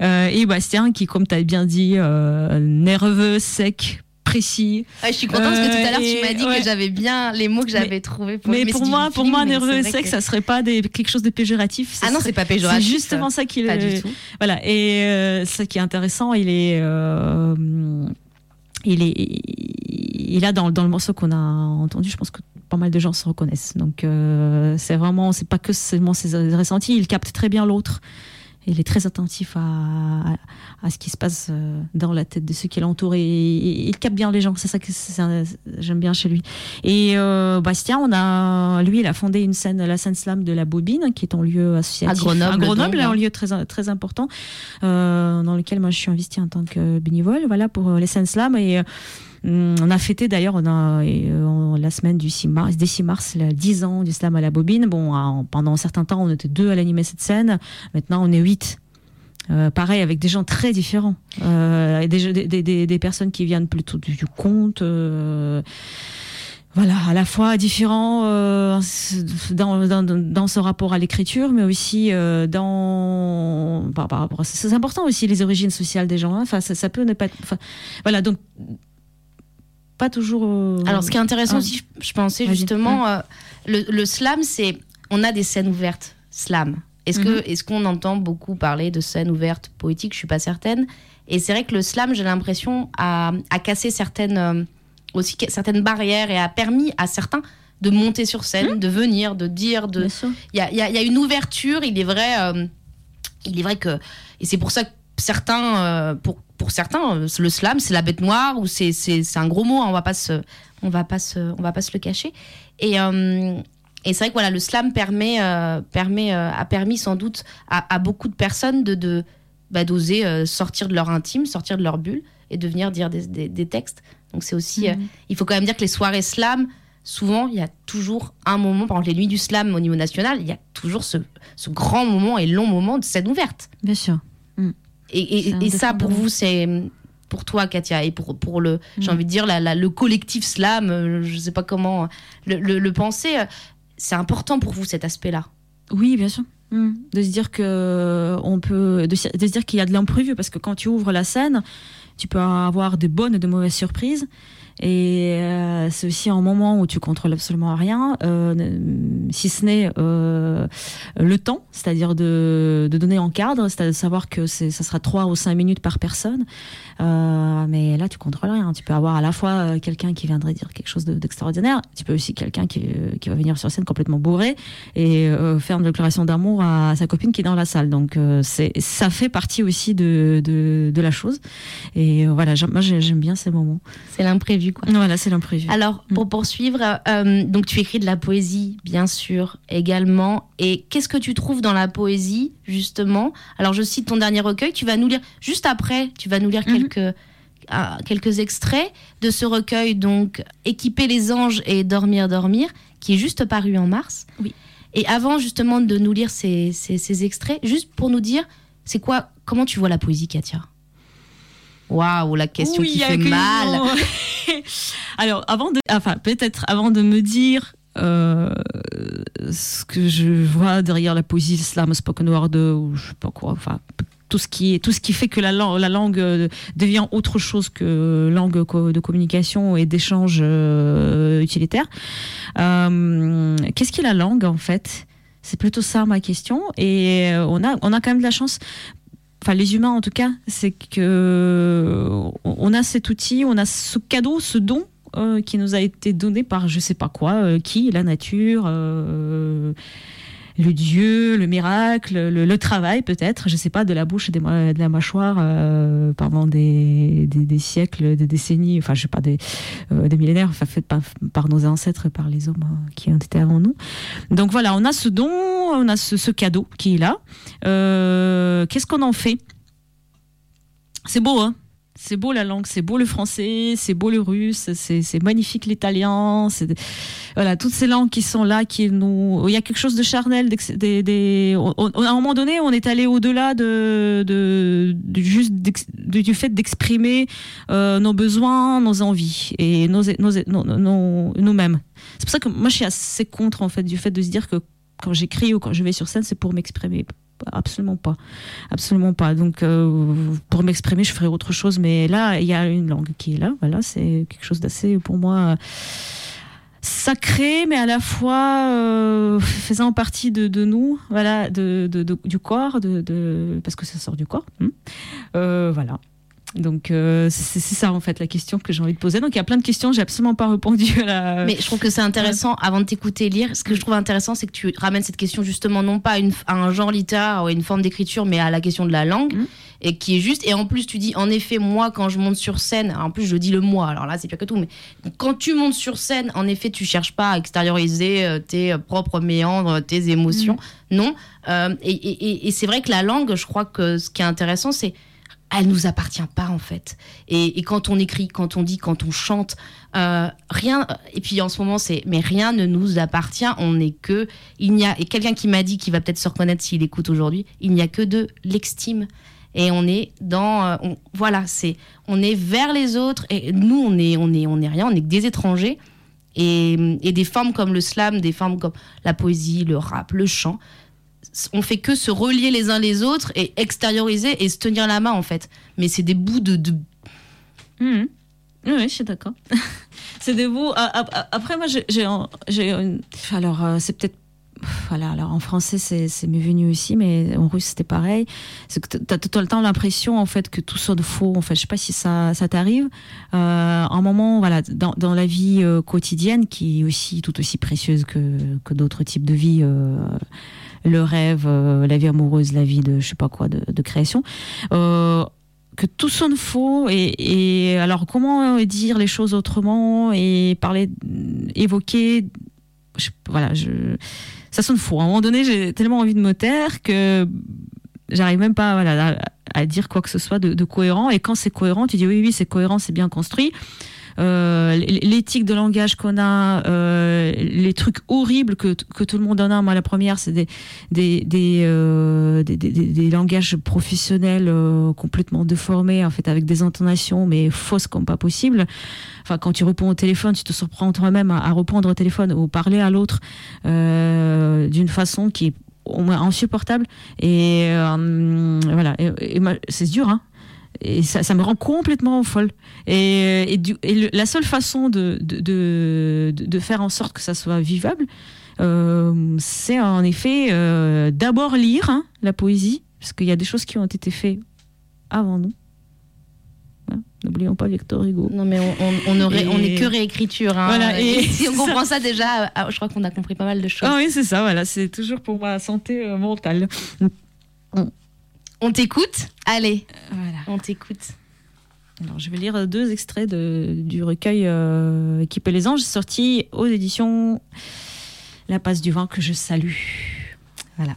et Bastien qui, comme tu as bien dit, nerveux, sec, précis. Ah, je suis contente parce que tout à l'heure, Euh, tu m'as dit ouais. que j'avais bien les mots que j'avais trouvés. Pour... Mais, c'est pour moi, pour moi, mais et vrai sec, que- ça serait pas des, quelque chose de péjoratif. ça Ah non, c'est pas péjoratif, C'est justement ça qui pas du tout. Voilà. Et euh, ce qui est intéressant, il est, euh, il est, il a dans, dans le morceau qu'on a entendu, je pense que pas mal de gens se reconnaissent. Donc euh, c'est vraiment, c'est pas que seulement ses ressentis, il capte très bien l'autre. Il est très attentif à, à, à ce qui se passe euh, dans la tête de ceux qui l'entourent et, et- il capte bien les gens. C'est ça que j'aime bien chez lui. Et euh, Bastien, on a, lui, il a fondé une scène, la scène slam de la Bobine, qui est un lieu associatif À Grenoble, à Grenoble, donc, un hein. lieu très très important euh, dans lequel moi je suis investie en tant que bénévole. Voilà pour les scènes slam et On a fêté d'ailleurs on a, la semaine du 6 mars, des 6 mars, le 10 ans du slam à la bobine. Bon, en- pendant un certain temps, on était deux à l'animer cette scène. Maintenant, on est huit. Euh, pareil, avec des gens très différents. Euh, des, personnes qui viennent plutôt du, du conte. euh, voilà, à la fois différents dans, ce rapport à l'écriture, mais aussi dans par, rapport c'est important aussi les origines sociales des gens. hein. Ça, peut ne pas. être- voilà, donc pas toujours. euh, Alors, ce qui est intéressant ah. aussi, je, je pensais justement, euh, le, le slam, c'est. On a des scènes ouvertes, slam. Est-ce Mhm. que est-ce qu'on entend beaucoup parler de scènes ouvertes poétiques? Je suis pas certaine. Et c'est vrai que le slam, j'ai l'impression, a, a cassé certaines, euh, aussi certaines barrières et a permis à certains de monter sur scène, de venir, de dire. de Il y a, il y a- il y a une ouverture, il est vrai. euh, il est vrai que. Et c'est pour ça que certains, euh, pour, pour certains, euh, le slam, c'est la bête noire ou c'est, c'est, c'est un gros mot, hein, on va pas se, on va pas se, on va pas se le cacher. Et, euh, et c'est vrai que voilà, le slam permet, euh, permet, a permis sans doute à, à beaucoup de personnes de, de bah, d'oser sortir de leur intime, sortir de leur bulle et de venir dire des, des- des textes. Donc c'est aussi, Mhm. il faut quand même dire que les soirées slam, souvent il y a toujours un moment, par exemple les nuits du slam au niveau national, il y a toujours ce, ce grand moment et long moment de scène ouverte. Bien sûr. Et, ça, pour vous, c'est pour toi, Katia, et pour, pour le, j'ai Mm. envie de dire, la- la- le collectif slam, euh, je sais pas comment le, le- le penser, euh, c'est important pour vous cet aspect-là. Oui, bien sûr. Mm. De se dire que on peut, de se dire qu'il y a de l'imprévu, parce que quand tu ouvres la scène, tu peux avoir de bonnes et de mauvaises surprises. Et euh, c'est aussi un moment où tu contrôles absolument rien, euh, si ce n'est euh, le temps, c'est-à-dire de, de donner en cadre, c'est-à-dire de savoir que ça sera 3 ou 5 minutes par personne. Euh, mais là, tu contrôles rien. Tu peux avoir à la fois euh, quelqu'un qui viendrait dire quelque chose de- d'extraordinaire, tu peux aussi quelqu'un qui, euh, qui va venir sur scène complètement bourré et faire une déclaration d'amour à sa copine qui est dans la salle. Donc, c'est, ça fait partie aussi de, de, de la chose. Et voilà, moi j'ai- j'aime bien ces moments. C'est l'imprévu, quoi. Voilà, c'est l'imprévu. Alors, pour poursuivre, euh, donc tu écris de la poésie, bien sûr, également. Et qu'est-ce que tu trouves dans la poésie, justement? Alors, je cite ton dernier recueil. Tu vas nous lire, juste après, tu vas nous lire quelques, ah, quelques extraits de ce recueil, donc Équiper les anges et Dormir, dormir, qui est juste paru en mars. Oui. Et avant, justement, de nous lire ces, ces- ces extraits, juste pour nous dire, c'est quoi, comment tu vois la poésie, Katia? Waouh, la question Oui, qui fait mal. Alors, avant de, enfin, peut-être avant de me dire euh, ce que je vois derrière la poésie slam, spoken word, ou je sais pas quoi, enfin, tout ce qui, tout ce qui fait que la langue, la langue euh, devient autre chose que langue de communication et d'échange euh, utilitaire. Euh, Qu'est-ce qu'est la langue en fait? C'est plutôt ça ma question. Et on a, on a quand même de la chance enfin les humains en tout cas, c'est que on- on a cet outil, on a ce cadeau, ce don euh, qui nous a été donné par je sais pas quoi, euh, qui, la nature, euh, le Dieu, le miracle, le, travail peut-être, je sais pas, de la bouche de la mâchoire euh, pendant des, des, siècles, des décennies, enfin je sais pas, des, euh, des millénaires, enfin fait par, nos ancêtres, par les hommes euh, qui ont été avant nous. Donc voilà, on a ce don, on a ce, ce cadeau qui est là. Euh, Qu'est-ce qu'on en fait? C'est beau, hein? C'est beau la langue, c'est beau le français, c'est beau le russe, c'est magnifique l'italien, voilà toutes ces langues qui sont là, qui nous, il y a quelque chose de charnel, à un moment donné, on est allé au-delà de, juste du fait d'exprimer euh, nos besoins, nos envies et nos, nos, nos- nous-mêmes. C'est pour ça que moi je suis assez contre en fait du fait de se dire que quand j'écris ou quand je vais sur scène, c'est pour m'exprimer. Absolument pas. Absolument pas. Donc, euh, pour m'exprimer, je ferai autre chose. Mais là, il y a une langue qui est là. Voilà, c'est quelque chose d'assez, pour moi, sacré, mais à la fois euh, faisant partie de, nous, voilà, de, du corps, de- parce que ça sort du corps. hein. Euh, voilà. Donc euh, c'est ça en fait la question que j'ai envie de poser. Donc il y a plein de questions, j'ai absolument pas répondu à la. Mais je trouve que c'est intéressant, avant de t'écouter lire, ce que je trouve intéressant, c'est que tu ramènes cette question justement non pas à, une- à un genre littéraire ou à une forme d'écriture, mais à la question de la langue, et qui est juste. Et en plus, tu dis, en effet, moi, quand je monte sur scène, en plus, je dis le moi, alors là, c'est pire que tout, mais quand tu montes sur scène, en effet, tu cherches pas à extérioriser euh, tes euh, propres méandres, tes émotions, non. Euh, et et- et- et c'est vrai que la langue, je crois que ce qui est intéressant, c'est elle nous appartient pas en fait. Et, quand on écrit, quand on dit, quand on chante, euh, rien. Et puis en ce moment, c'est mais rien ne nous appartient. On n'est que il n'y a et quelqu'un qui m'a dit qui va peut-être se reconnaître s'il écoute aujourd'hui. Il n'y a que de l'extime. Et on est dans euh, voilà, c'est on est vers les autres et nous on est on est on est rien, on est que des étrangers. Et, et des formes comme le slam, des formes comme la poésie, le rap, le chant, on fait que se relier les uns les autres et extérioriser et se tenir la main en fait. Mais c'est des bouts de, de Mhm. Oui, je suis d'accord. c'est des a- Après, moi, j'ai, j'ai, un- j'ai une- alors euh, c'est peut-être. Voilà, alors en français c'est, m'est venu aussi, mais en russe c'était pareil. C'est que t'as tout le temps l'impression en fait que tout sonne faux. En fait, je sais pas si ça, ça t'arrive. Euh, un moment, voilà, dans, dans la vie euh, quotidienne, qui est aussi tout aussi précieuse que, que d'autres types de vie, euh, le rêve, euh, la vie amoureuse, la vie de je sais pas quoi, de, création. Euh, que tout sonne faux et, alors comment dire les choses autrement et parler évoquer voilà ça sonne faux. À un moment donné j'ai tellement envie de me taire que j'arrive même pas à, dire quoi que ce soit de cohérent. Et quand c'est cohérent tu dis oui oui c'est cohérent c'est bien construit Euh, l'éthique de langage qu'on a, euh, les trucs horribles que, que tout le monde en a. Moi, la première, c'est des, des, des, euh, des, des- langages professionnels euh, complètement déformés, en fait, avec des intonations, mais fausses comme pas possible. Enfin, quand tu réponds au téléphone, tu te surprends toi-même à, à répondre au téléphone ou parler à l'autre euh, d'une façon qui est au moins insupportable. Et euh, voilà, et, et c'est dur, hein. Et ça, ça me rend complètement folle. Et, et, du- et le- la seule façon de, de, de, de faire en sorte que ça soit vivable, euh, c'est en effet euh, d'abord lire hein, la poésie, parce qu'il y a des choses qui ont été faites avant nous. Hein, N'oublions pas Victor Hugo. Non, mais on, on, on aurait- Et- on est que réécriture. hein. Voilà, et- si on comprend ça déjà, ah, je crois qu'on a compris pas mal de choses. Ah oui, c'est ça, voilà, c'est toujours pour ma santé euh, mentale. On t'écoute Allez, Voilà. on t'écoute. Alors, je vais lire deux extraits de- du recueil euh, Équipe et les anges, sorti aux éditions La passe du vent que je salue. Voilà.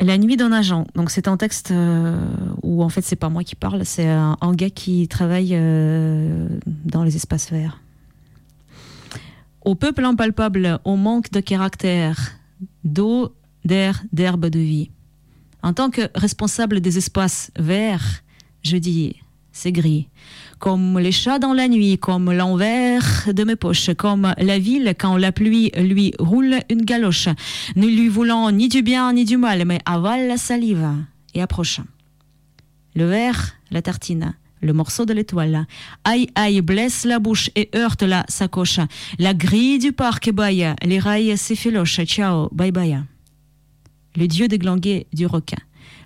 La nuit d'un agent. Donc, c'est un texte euh, où, en fait, c'est pas moi qui parle, c'est un, un gars qui travaille euh, dans les espaces verts. Au peuple impalpable, au manque de caractère, d'eau, d'air, d'herbe de vie. En tant que responsable des espaces verts, je dis, c'est gris. Comme les chats dans la nuit, comme l'envers de mes poches, comme la ville quand la pluie lui roule une galoche, ne lui voulant ni du bien ni du mal, mais avale la salive et approche. Le verre, la tartine, le morceau de l'étoile. Aïe, aïe, blesse la bouche et heurte la sacoche. La grille du parc baille, les rails s'effilochent. Ciao, bye bye. Le dieu des glanguets du requin.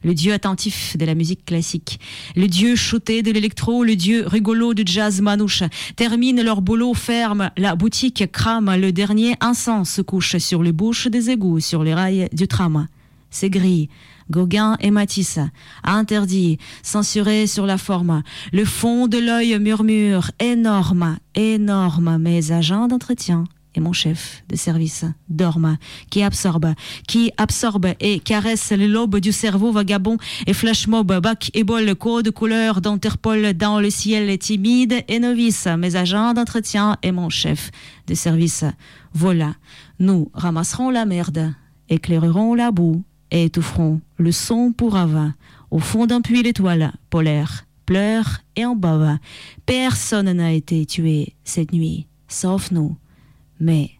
Le dieu attentif de la musique classique. Le dieu shooté de l'électro, le dieu rigolo du jazz manouche. Termine leur boulot, ferme la boutique, crame le dernier encens, se couche sur les bouches des égouts, sur les rails du tram. C'est gris. Gauguin et Matisse. Interdit, censuré sur la forme. Le fond de l'œil murmure énorme, énorme. Mes agents d'entretien et mon chef de service dorment, qui absorbe, qui absorbe et caresse les lobes du cerveau vagabond et flash mob, bac et bol, code couleur d'Interpol dans le ciel timide et novice. Mes agents d'entretien et mon chef de service. Voilà, nous ramasserons la merde, éclairerons la boue et étoufferons le son pour avant. Au fond d'un puits l'étoile polaire pleure et en bave. Personne n'a été tué cette nuit, sauf nous. Mais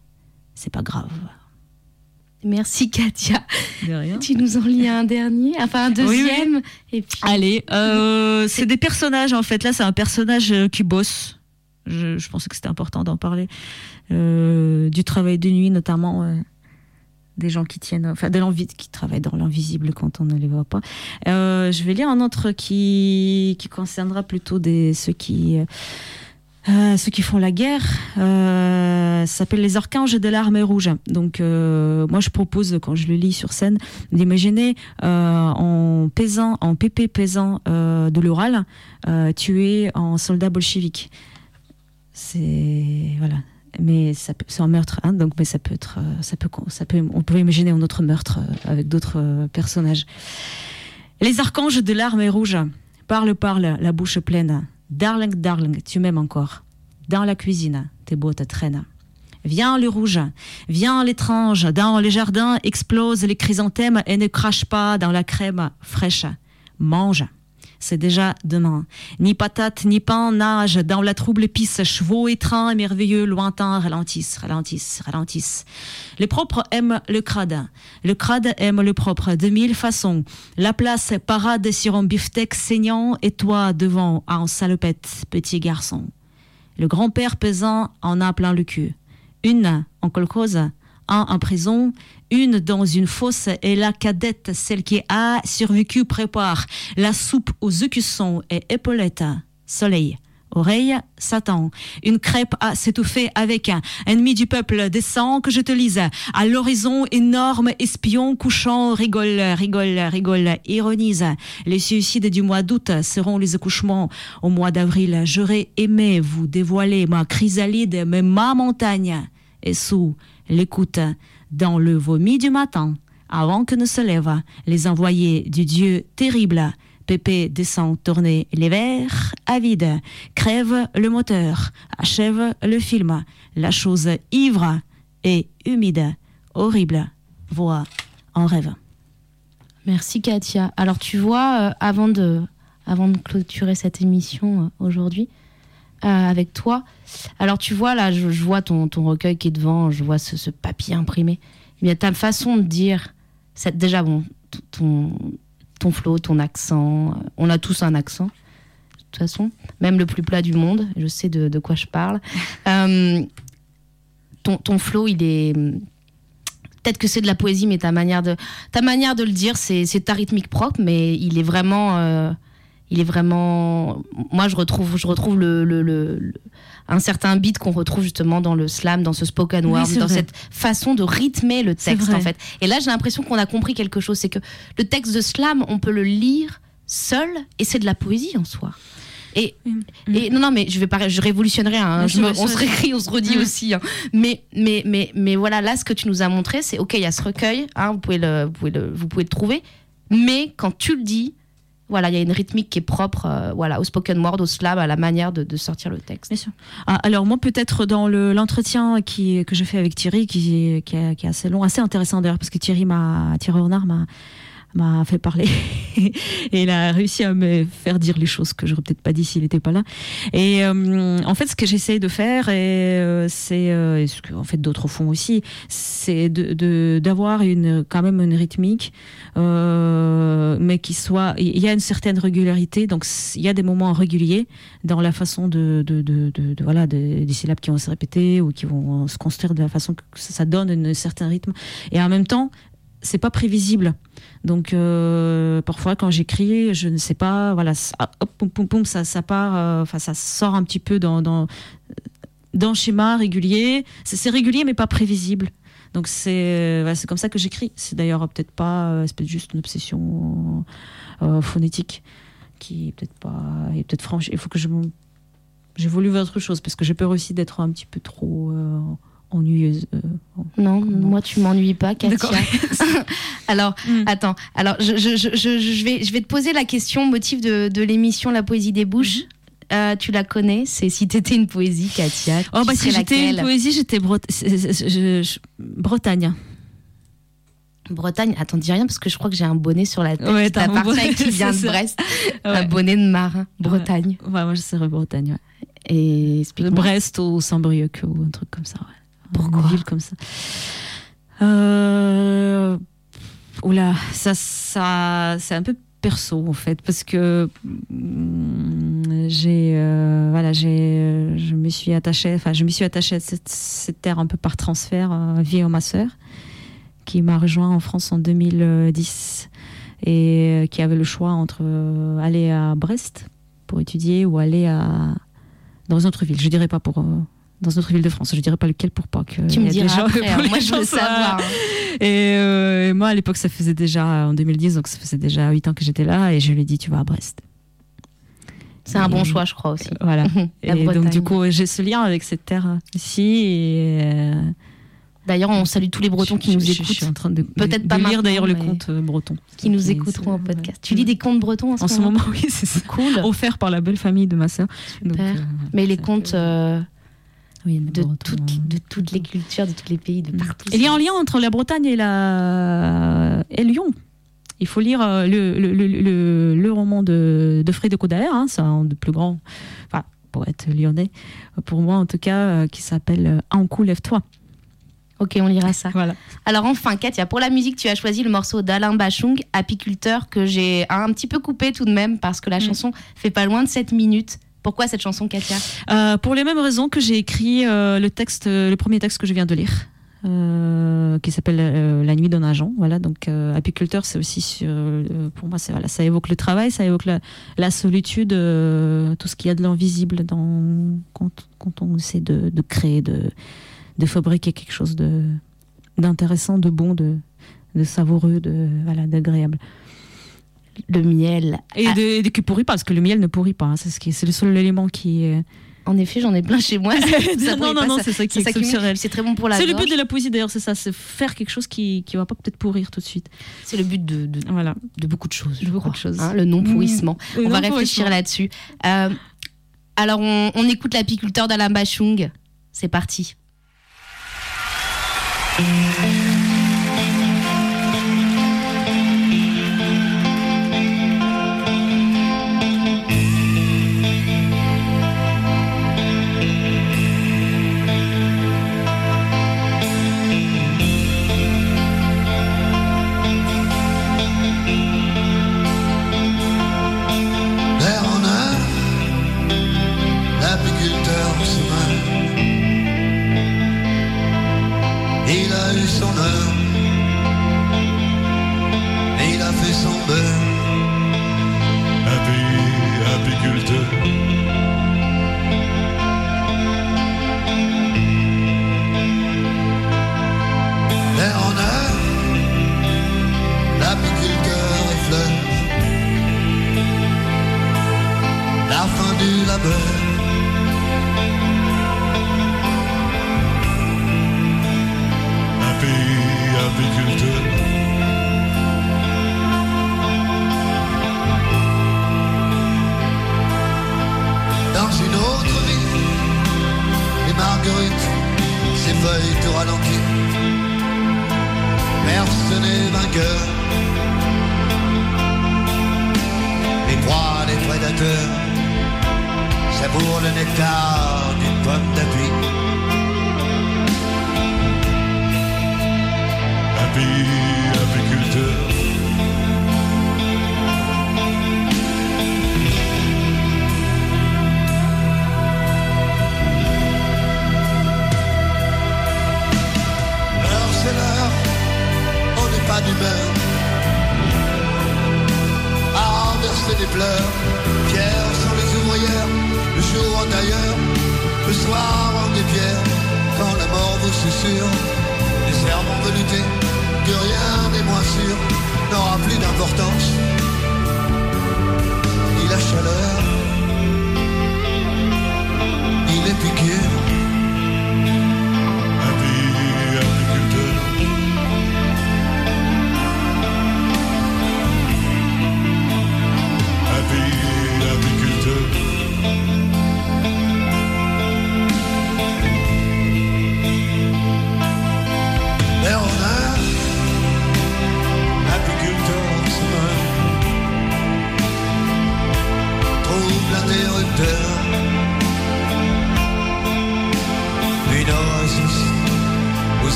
c'est pas grave. Merci Katia. De rien. Tu nous en lis un dernier, enfin un deuxième. Et puis... Allez, euh, c'est des personnages en fait. Là, c'est un personnage euh, qui bosse. Je, je pensais que c'était important d'en parler. Euh, du travail de nuit, notamment. euh, des gens qui tiennent, enfin, de l'envie, qui travaillent dans l'invisible quand on ne les voit pas. Je vais lire un autre qui, qui concernera plutôt des, ceux qui, euh, ceux qui font la guerre. Euh, ça s'appelle les archanges de l'armée rouge. Donc, euh, moi, je propose, quand je le lis sur scène, d'imaginer euh, en paysan, en pépé paysan de l'Ural, tué en soldat bolchevique. C'est voilà. Mais c'est un meurtre, hein, donc mais ça peut être, ça peut, ça peut, on peut imaginer un autre meurtre avec d'autres personnages. Les archanges de l'armée rouge parle, parle, la bouche pleine. Darling, darling, tu m'aimes encore. Dans la cuisine, tes te traînent. Viens le rouge, viens l'étrange, dans les jardins explosent les chrysanthèmes et ne crache pas dans la crème fraîche. Mange. C'est déjà demain. Ni patate, ni pain nage dans la trouble épice. Chevaux et trains merveilleux, lointains ralentissent, ralentissent, ralentissent. Le propre aime le crade. Le crade aime le propre de mille façons. La place parade sur un beefsteak saignant et toi devant en salopette, petit garçon. Le grand-père pesant en a plein le cul. Une en colcose, un en prison, une dans une fosse et la cadette, celle qui a survécu, prépare la soupe aux écussons et épaulettes. Soleil. Oreille, Satan. Une crêpe à s'étouffer avec un ennemi du peuple descend que je te lise. À l'horizon, énorme espion couchant, rigole, rigole, rigole, ironise. Les suicides du mois d'août seront les accouchements au mois d'avril. J'aurais aimé vous dévoiler ma chrysalide, mais ma montagne. Et sous l'écoute, dans le vomi du matin, avant que ne se lève les envoyés du Dieu terrible, Pépé descend tourner les verres, avide, crève le moteur, achève le film, la chose ivre et humide, horrible, voit en rêve. Merci Katia. Alors tu vois, euh, avant, de, clôturer cette émission euh, aujourd'hui avec toi, alors tu vois là, je, je vois ton, ton recueil qui est devant, je vois ce, ce papier imprimé. Eh bien, ta façon de dire, c'est déjà bon, ton, ton flow, ton accent, euh, on a tous un accent. De toute façon, même le plus plat du monde, je sais de, de quoi je parle. Euh, ton, ton flow, il est peut-être que c'est de la poésie, mais ta manière de, ta manière de le dire, c'est, c'est ta rythmique propre, mais il est vraiment, euh, il est vraiment. Moi, je retrouve, je retrouve le, le- le- le- un certain beat qu'on retrouve justement dans le slam, dans ce spoken word, dans vrai. cette façon de rythmer le texte en fait. Et là, j'ai l'impression qu'on a compris quelque chose, c'est que le texte de slam, on peut le lire seul, et c'est de la poésie en soi. Et, et non, non, mais je vais pas, je révolutionnerai. hein. Je me- on se réécrit, on se redit Mm. aussi. hein. Mais, mais, mais, mais voilà, là, ce que tu nous as montré, c'est ok, il y a ce recueil, hein, vous, pouvez le, vous, pouvez le, vous pouvez le trouver. Mais quand tu le dis, voilà, il y a une rythmique qui est propre euh, voilà, au spoken word, au slam, à la manière de, sortir le texte. Bien sûr. Ah, alors moi peut-être dans le- l'entretien qui que je fais avec Thierry qui, qui, est, assez long, assez intéressant d'ailleurs parce que Thierry Thierry Renard m'a m'a fait parler et il a réussi à me faire dire les choses que j'aurais peut-être pas dit s'il n'était pas là. Et euh, en fait, ce que j'essaye de faire, et euh, c'est euh, ce que en fait d'autres font aussi, c'est de d'avoir quand même une rythmique, mais qui soit. Il y a une certaine régularité, donc il y a des moments réguliers dans la façon de, de, de, voilà de- des syllabes qui vont se répéter ou qui vont se construire de la façon que ça donne un certain rythme. Et en même temps, c'est pas prévisible. Donc euh, parfois quand j'écris, je ne sais pas, voilà, ça, poum, ça, part, euh, enfin ça sort un petit peu dans dans schéma régulier. C'est régulier mais pas prévisible. Donc c'est voilà, c'est comme ça que j'écris. C'est d'ailleurs peut-être pas, euh, peut-être juste une obsession euh, phonétique qui est peut-être pas, franche. Il faut que je j'évolue vers autre chose parce que j'ai peur aussi d'être un petit peu trop euh, ennuyeuse. euh, Non, moi tu m'ennuies pas, Katia. Alors, attends. Alors, je, je, je, je- vais, je vais te poser la question motif de, de l'émission La poésie des bouches. Euh, tu la connais C'est si t'étais une poésie, Katia. Oh bah si j'étais une poésie, j'étais Bretagne. Bretagne, attends, dis rien parce que je crois que j'ai un bonnet sur la tête Ouais, t'as un bonnet, et qui vient de. Brest. Un bonnet de marin, Bretagne. Ouais, moi je serais Bretagne. Ouais. Et Brest ou Saint-Brieuc ou un truc comme ça. Ouais. Pourquoi Une ville comme ça. Euh... Oula, ça, ça, c'est un peu perso en fait parce que mm, j'ai euh, voilà j'ai je me suis attachée enfin je me suis attachée à cette, terre un peu par transfert euh, via ma sœur qui m'a rejoint en France en 2010 et euh, qui avait le choix entre aller à Brest pour étudier ou aller à dans une autre ville. Je dirais pas pour dans une autre ville de France. Je dirais pas lequel pour pas que Tu me diras gens- après, pour hein. les Moi, je veux savoir. Et, euh, et moi à l'époque ça faisait déjà en 2010 donc ça faisait déjà 8 ans que j'étais là et je lui ai dit tu vas à Brest. C'est un bon choix, je crois aussi. Voilà. Et donc du coup j'ai ce lien avec cette terre ici et euh, D'ailleurs, on salue tous les Bretons qui nous je- écoutent. Je suis en train de, Peut-être de pas lire d'ailleurs le conte euh, breton. Qui nous écouteront en podcast. Tu lis des contes bretons en ce, En ce moment, oui, c'est. Cool. Offert par la belle famille de ma sœur. Donc, Super. euh, Mais les contes euh, oui, de, toutes, de toutes les cultures, de tous les pays, de partout. Il y a un lien entre la Bretagne et, la... et Lyon. Il faut lire euh, le, le, le, roman de, de Fred de Codaer, hein, c'est un des plus grands enfin, poètes lyonnais, pour moi en tout cas, euh, qui s'appelle euh, Un coup, lève-toi. Ok, on lira ça. Voilà. Alors enfin, Katia, pour la musique, tu as choisi le morceau d'Alain Bachung, Apiculteur, que j'ai un petit peu coupé tout de même parce que Mm. la chanson fait pas loin de 7 minutes. Pourquoi cette chanson, Katia Euh, pour les mêmes raisons que j'ai écrit euh, le texte, le premier texte que je viens de lire, euh, qui s'appelle La nuit d'un agent. Voilà, donc apiculteur, c'est aussi pour moi, ça évoque le travail, ça évoque la, solitude, tout ce qu'il y a de l'invisible dans quand, on essaie de, créer, de, fabriquer quelque chose d'intéressant, de bon, de, savoureux, de d'agréable. Le miel. Et, de, et de- qui pourrit pas, parce que le miel ne pourrit pas. hein, c'est ce qui, c'est le seul élément qui. est- En effet, j'en ai plein chez moi. Ça non, non, non, c'est ça qui est exceptionnel. C'est très bon pour la C'est le but de la poésie d'ailleurs, c'est ça, c'est faire quelque chose qui qui va pas peut-être pourrir tout de suite. C'est le but de, de, voilà. de beaucoup de choses. je beaucoup crois, de choses. hein, le non-pourrissement. Mmh. Le On va réfléchir là-dessus. Euh, alors, on, on écoute l'apiculteur d'Alain Bachung. C'est parti. Fin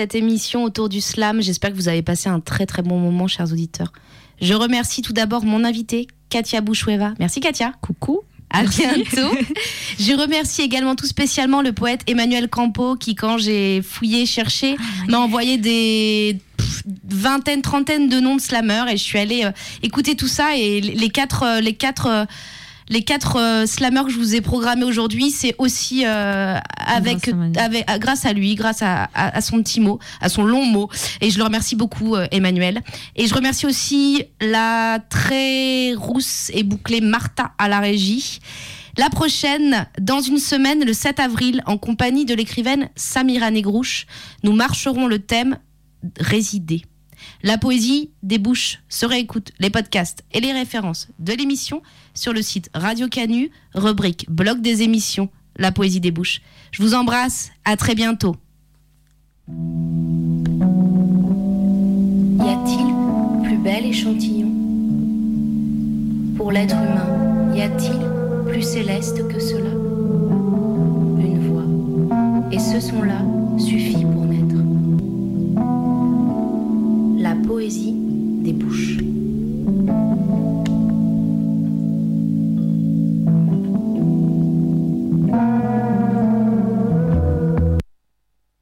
cette émission autour du slam, j'espère que vous avez passé un très très bon moment, chers auditeurs. Je remercie tout d'abord mon invité, Katia Bouchoueva. Merci Katia. Coucou. À bientôt. Je remercie également tout spécialement le poète Emmanuel Campo qui, quand j'ai fouillé, cherché, m'a envoyé des pff, vingtaines, trentaines de noms de slammers et je suis allée euh, écouter tout ça et les quatre, euh, les quatre, euh, les quatre euh, slammers que je vous ai programmés aujourd'hui, c'est aussi euh, avec, avec, euh, grâce à lui, grâce à, à- à son petit mot, à son long mot. Et je le remercie beaucoup, euh, Emmanuel. Et je remercie aussi la très rousse et bouclée Martha à la régie. La prochaine, dans une semaine, le 7 avril, en compagnie de l'écrivaine Samira Negrouche, nous marcherons le thème résider. La poésie des bouches se réécoute les podcasts et les références de l'émission sur le site Radio Canu, rubrique Blog des émissions, la poésie des bouches. Je vous embrasse, à très bientôt. Y a-t-il plus bel échantillon Pour l'être humain, y a-t-il plus céleste que cela? Une voix. Et ce son-là suffit pour naître. La poésie des bouches.